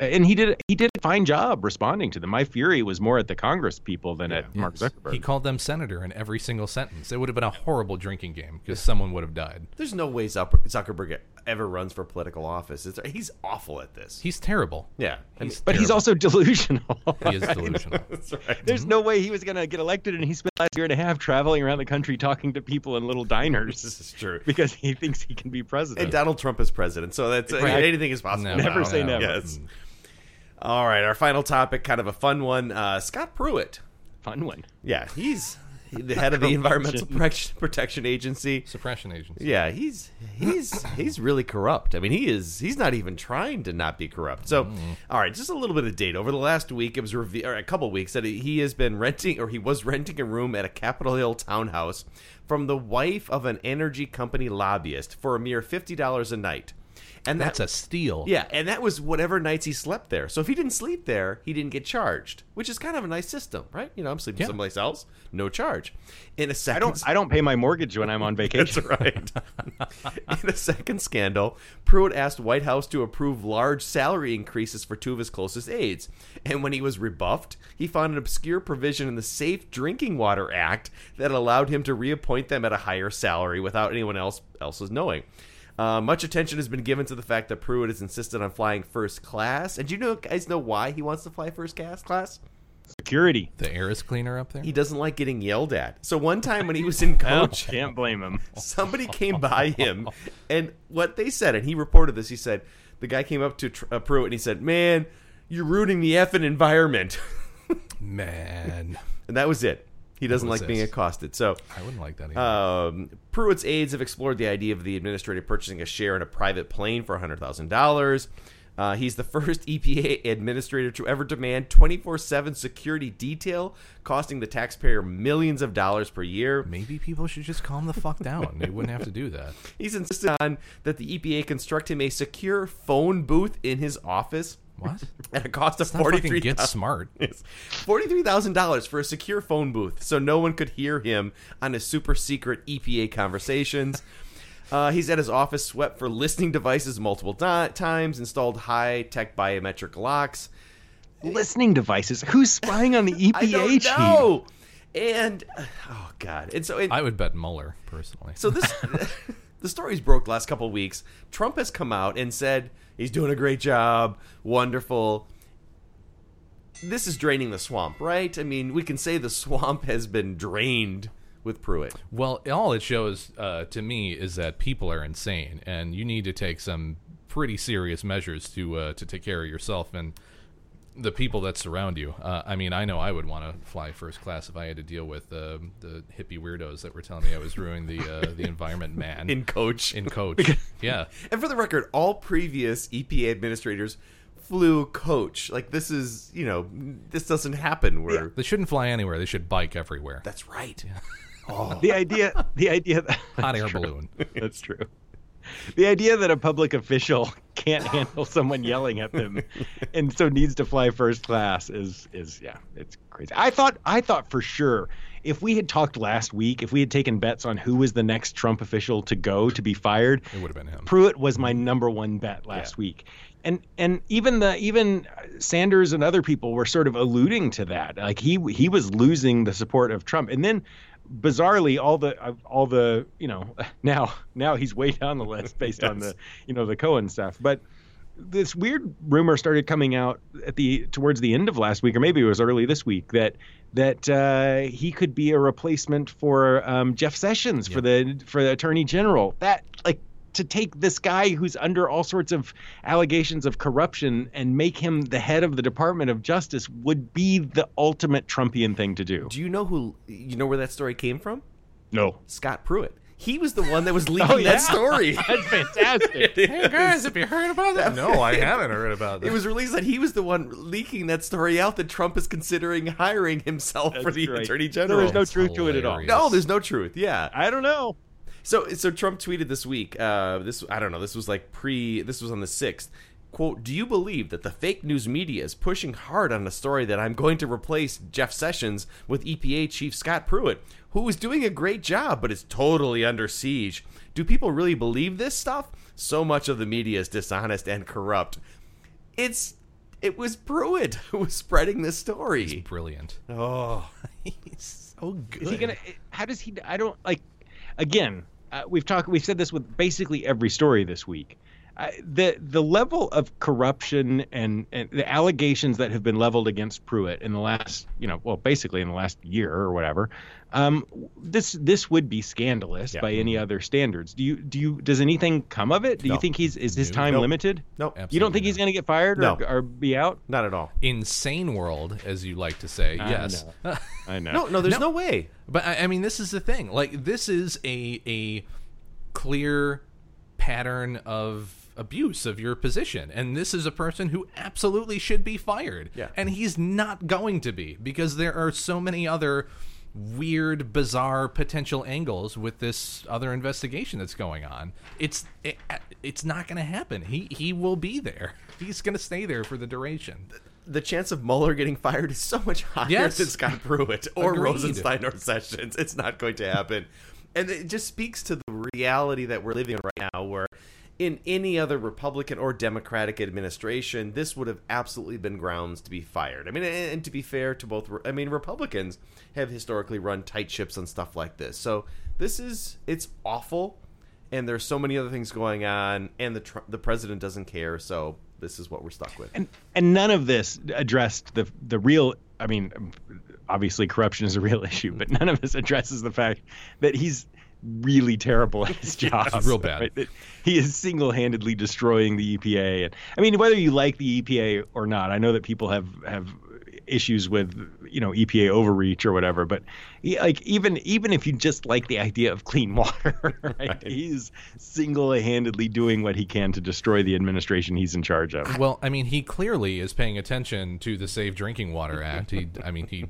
and he did he did a fine job responding to them. My fury was more at the Congress people than at Mark Zuckerberg. He called them senator in every single sentence. It would have been a horrible drinking game because someone would have died. there's no way Zuckerberg ever runs for political office it's, he's awful at this He's terrible. yeah He's but he's also delusional. he is delusional. that's right There's no way he was going to get elected, and he spent last year and a half traveling around the country talking to people in little diners. this is true because he thinks he can be president. and Donald Trump is president so that's Right. anything is possible. Never. Never say No. never. Yes. Mm. All right, our final topic, kind of a fun one. Uh, Scott Pruitt. Fun one. Yeah, he's the head of the Environmental Protection- Agency. Suppression agency. Yeah, he's he's he's really corrupt. I mean, he is he's not even trying to not be corrupt. So, all right, just a little bit of data. Over the last week, it was reve- or a couple weeks that he has been renting or he was renting a room at a Capitol Hill townhouse from the wife of an energy company lobbyist for a mere fifty dollars a night. And That's a steal. yeah, and that was whatever nights he slept there. So if he didn't sleep there, he didn't get charged, which is kind of a nice system, right? You know, I'm sleeping Yeah. someplace else, no charge. In a second, don't. I don't pay my mortgage when I'm on vacation. that's right. In a second scandal, Pruitt asked White House to approve large salary increases for two of his closest aides. And when he was rebuffed, he found an obscure provision in the Safe Drinking Water Act that allowed him to reappoint them at a higher salary without anyone else else's knowing. Uh, much attention has been given to the fact that Pruitt has insisted on flying first class. And do you know guys know why he wants to fly first class? Class? Security. The air is cleaner up there. He doesn't like getting yelled at. So one time when he was in Well, coach, can't blame him. somebody came by him and what they said and he reported this he said the guy came up to Tr- uh, pruitt and he said man you're ruining the effing environment Man, and that was it he doesn't like being accosted so I wouldn't like that either. um, Pruitt's aides have explored the idea of the administrator purchasing a share in a private plane for $100,000. Uh, he's the first EPA administrator to ever demand 24 7 security detail, costing the taxpayer millions of dollars per year. Maybe people should just calm the fuck down. They wouldn't have to do that. He's insisted on that the EPA construct him a secure phone booth in his office What? at a cost of It's not forty fucking three get smart. Forty three thousand dollars for a secure phone booth, so no one could hear him on his super secret EPA conversations. Uh, he's at his office swept for listening devices multiple di- times, installed high tech biometric locks. Listening devices. Who's spying on the EPA I don't chief? know. And oh god, and so it, I would bet Mueller personally. So this the stories broke the last couple of weeks. Trump has come out and said he's doing a great job, wonderful. This is draining the swamp, right? I mean, we can say the swamp has been drained with Pruitt. Well, all it shows uh, to me is that people are insane, and you need to take some pretty serious measures to uh, to take care of yourself and the people that surround you. Uh, I mean, I know I would want to fly first class if I had to deal with uh, the hippie weirdos that were telling me I was ruining the uh, the environment, man. In coach. in coach, yeah. And for the record, all previous EPA administrators flew coach. Like this is, you know, this doesn't happen where They shouldn't fly anywhere. They should bike everywhere. That's right. The idea. The idea that Hot air true. balloon. That's true. The idea that a public official can't handle someone yelling at them, and so needs to fly first class is is yeah, it's crazy. I thought I thought for sure if we had talked last week, if we had taken bets on who was the next Trump official to go to be fired, It would have been him. Pruitt was my mm-hmm. number one bet last week. And and even the even Sanders and other people were sort of alluding to that. Like he he was losing the support of Trump. And then bizarrely all the uh, all the, you know, now now he's way down the list based on the, you know, the Cohen stuff. But this weird rumor started coming out at the towards the end of last week, or maybe it was early this week, that that uh, he could be a replacement for um, Jeff Sessions for the for the Attorney General. That like to take this guy who's under all sorts of allegations of corruption and make him the head of the Department of Justice would be the ultimate Trumpian thing to do. Do you know who you know where that story came from? No. Scott Pruitt. He was the one that was leaking Oh, yeah. that story. That's fantastic. Hey guys, have you heard about that? No, I haven't heard about that. It was released that he was the one leaking that story out that Trump is considering hiring himself for the right. Attorney General. there's no That's truth to it at all. No, there's no truth. Yeah. I don't know. So so Trump tweeted this week. Uh, this I don't know. This was like pre. This was on the sixth. Quote: Do you believe that the fake news media is pushing hard on a story that I'm going to replace Jeff Sessions with EPA Chief Scott Pruitt, who is doing a great job but is totally under siege? Do people really believe this stuff? So much of the media is dishonest and corrupt. It's it was Pruitt who was spreading this story. He's brilliant. Oh, He's so good. Is he gonna? How does he? I don't like. Again, uh, we've talked. We've said this with basically every story this week. I, the the level of corruption and, and the allegations that have been leveled against Pruitt in the last, you know, well, basically in the last year or whatever, um, this this would be scandalous Yeah. by any other standards. Do you do you does anything come of it? Do No. you think he's is his time Nope. limited? Nope. You don't think he's going to get fired or, No. or be out? Not at all. Insane world, as you like to say. I yes. know. I know. No, no, there's No. no, way. But I, I mean, this is the thing. Like, this is a a clear pattern of abuse of your position, and this is a person who absolutely should be fired. Yeah. and he's not going to be because there are so many other weird, bizarre potential angles with this other investigation that's going on. It's it, it's not going to happen. He he will be there. He's going to stay there for the duration. The chance of Mueller getting fired is so much higher Yes. than Scott Pruitt or Agreed. Rosenstein or Sessions. It's not going to happen. And it just speaks to the reality that we're living in right now, where in any other Republican or Democratic administration, this would have absolutely been grounds to be fired. I mean, and, to be fair to both, I mean, Republicans have historically run tight ships on stuff like this. So this is, it's awful. And there's so many other things going on, and the the president doesn't care. So this is what we're stuck with. and and none of this addressed the the real i mean obviously corruption is a real issue but none of this addresses the fact that he's really terrible at his job real bad. Right? He is single-handedly destroying the epa and i mean whether you like the epa or not i know that people have have issues with you know EPA overreach or whatever but he, like even even if you just like the idea of clean water right? he's single-handedly doing what he can to destroy the administration he's in charge of Well, I mean, he clearly is paying attention to the Safe Drinking Water Act. He, I mean, he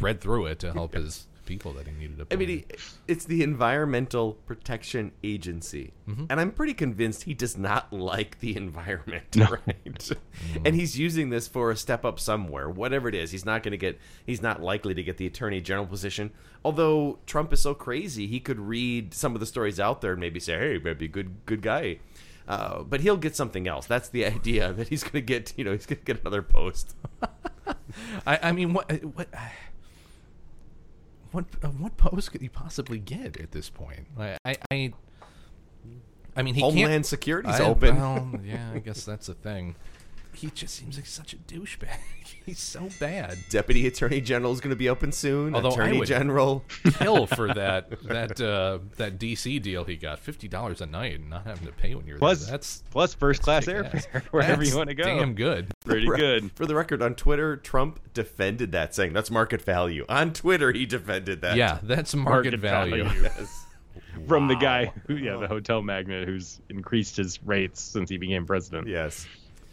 read through it to help his people that he needed to. I mean, he, it's the Environmental Protection Agency, and I'm pretty convinced he does not like the environment, right? And he's using this for a step up somewhere, whatever it is. He's not going to get. He's not likely to get the Attorney General position. Although Trump is so crazy, he could read some of the stories out there and maybe say, "Hey, maybe good good guy." Uh, but he'll get something else. That's the idea that he's going to get. You know, he's going to get another post. I, I mean, what, what, what, uh, what post could he possibly get at this point? I, I, I, I mean, he Homeland. Security's I- open. Well, yeah, I guess that's a thing. He just seems like such a douchebag. He's so bad. Deputy Attorney General is going to be open soon. Although I Attorney would- General. Kill for that that uh, that DC deal he got fifty dollars a night and not having to pay when you're Plus- there. That's plus first class kick-ass. airfare wherever That's you want to go. Damn good. Pretty good. For the record, on Twitter, Trump defended that, saying that's market value. On Twitter, he defended that. Yeah, that's market, Market value. value. Yes. From the guy who, yeah, the hotel magnate who's increased his rates since he became president. Yes.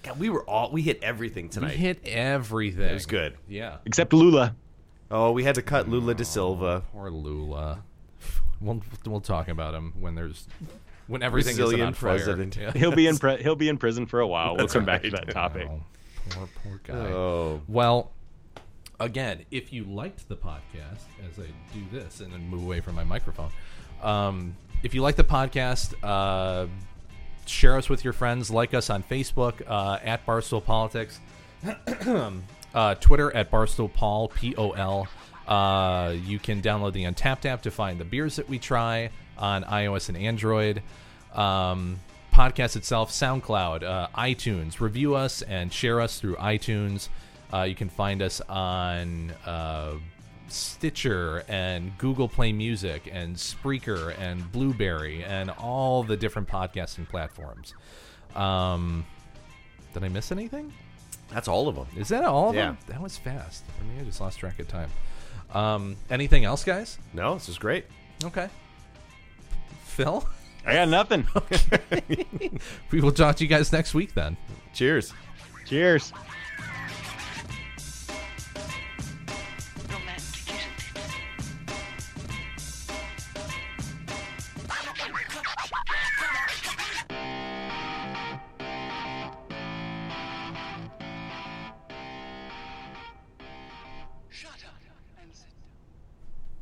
God, we were all we hit everything tonight. We hit everything. It was good. Yeah. Except Lula. Oh, we had to cut Lula da Silva. Poor Lula. We'll we'll talk about him when there's when everything is Brazilian on fire. president. Yeah. He'll be in pre- he'll be in prison for a while. We'll That's come back to that topic. Oh, poor poor guy. Oh. Well, again, if you liked the podcast, as I do this and then move away from my microphone, um, if you like the podcast, uh, share us with your friends. Like us on Facebook uh, at Barstool Politics, uh, Twitter at Barstool Paul P O L. Uh, you can download the Untappd app to find the beers that we try on iOS and Android. Um, podcast itself, SoundCloud, uh, iTunes. Review us and share us through iTunes. Uh, you can find us on uh, Stitcher and Google Play Music and Spreaker and Blubrry and all the different podcasting platforms. Um, did I miss anything? That's all of them. Is that all of Yeah. them? That was fast. For me, I just lost track of time. Um, anything else, guys? No, this is great. Okay. Phil? I got nothing. we will talk to you guys next week then. Cheers. Cheers.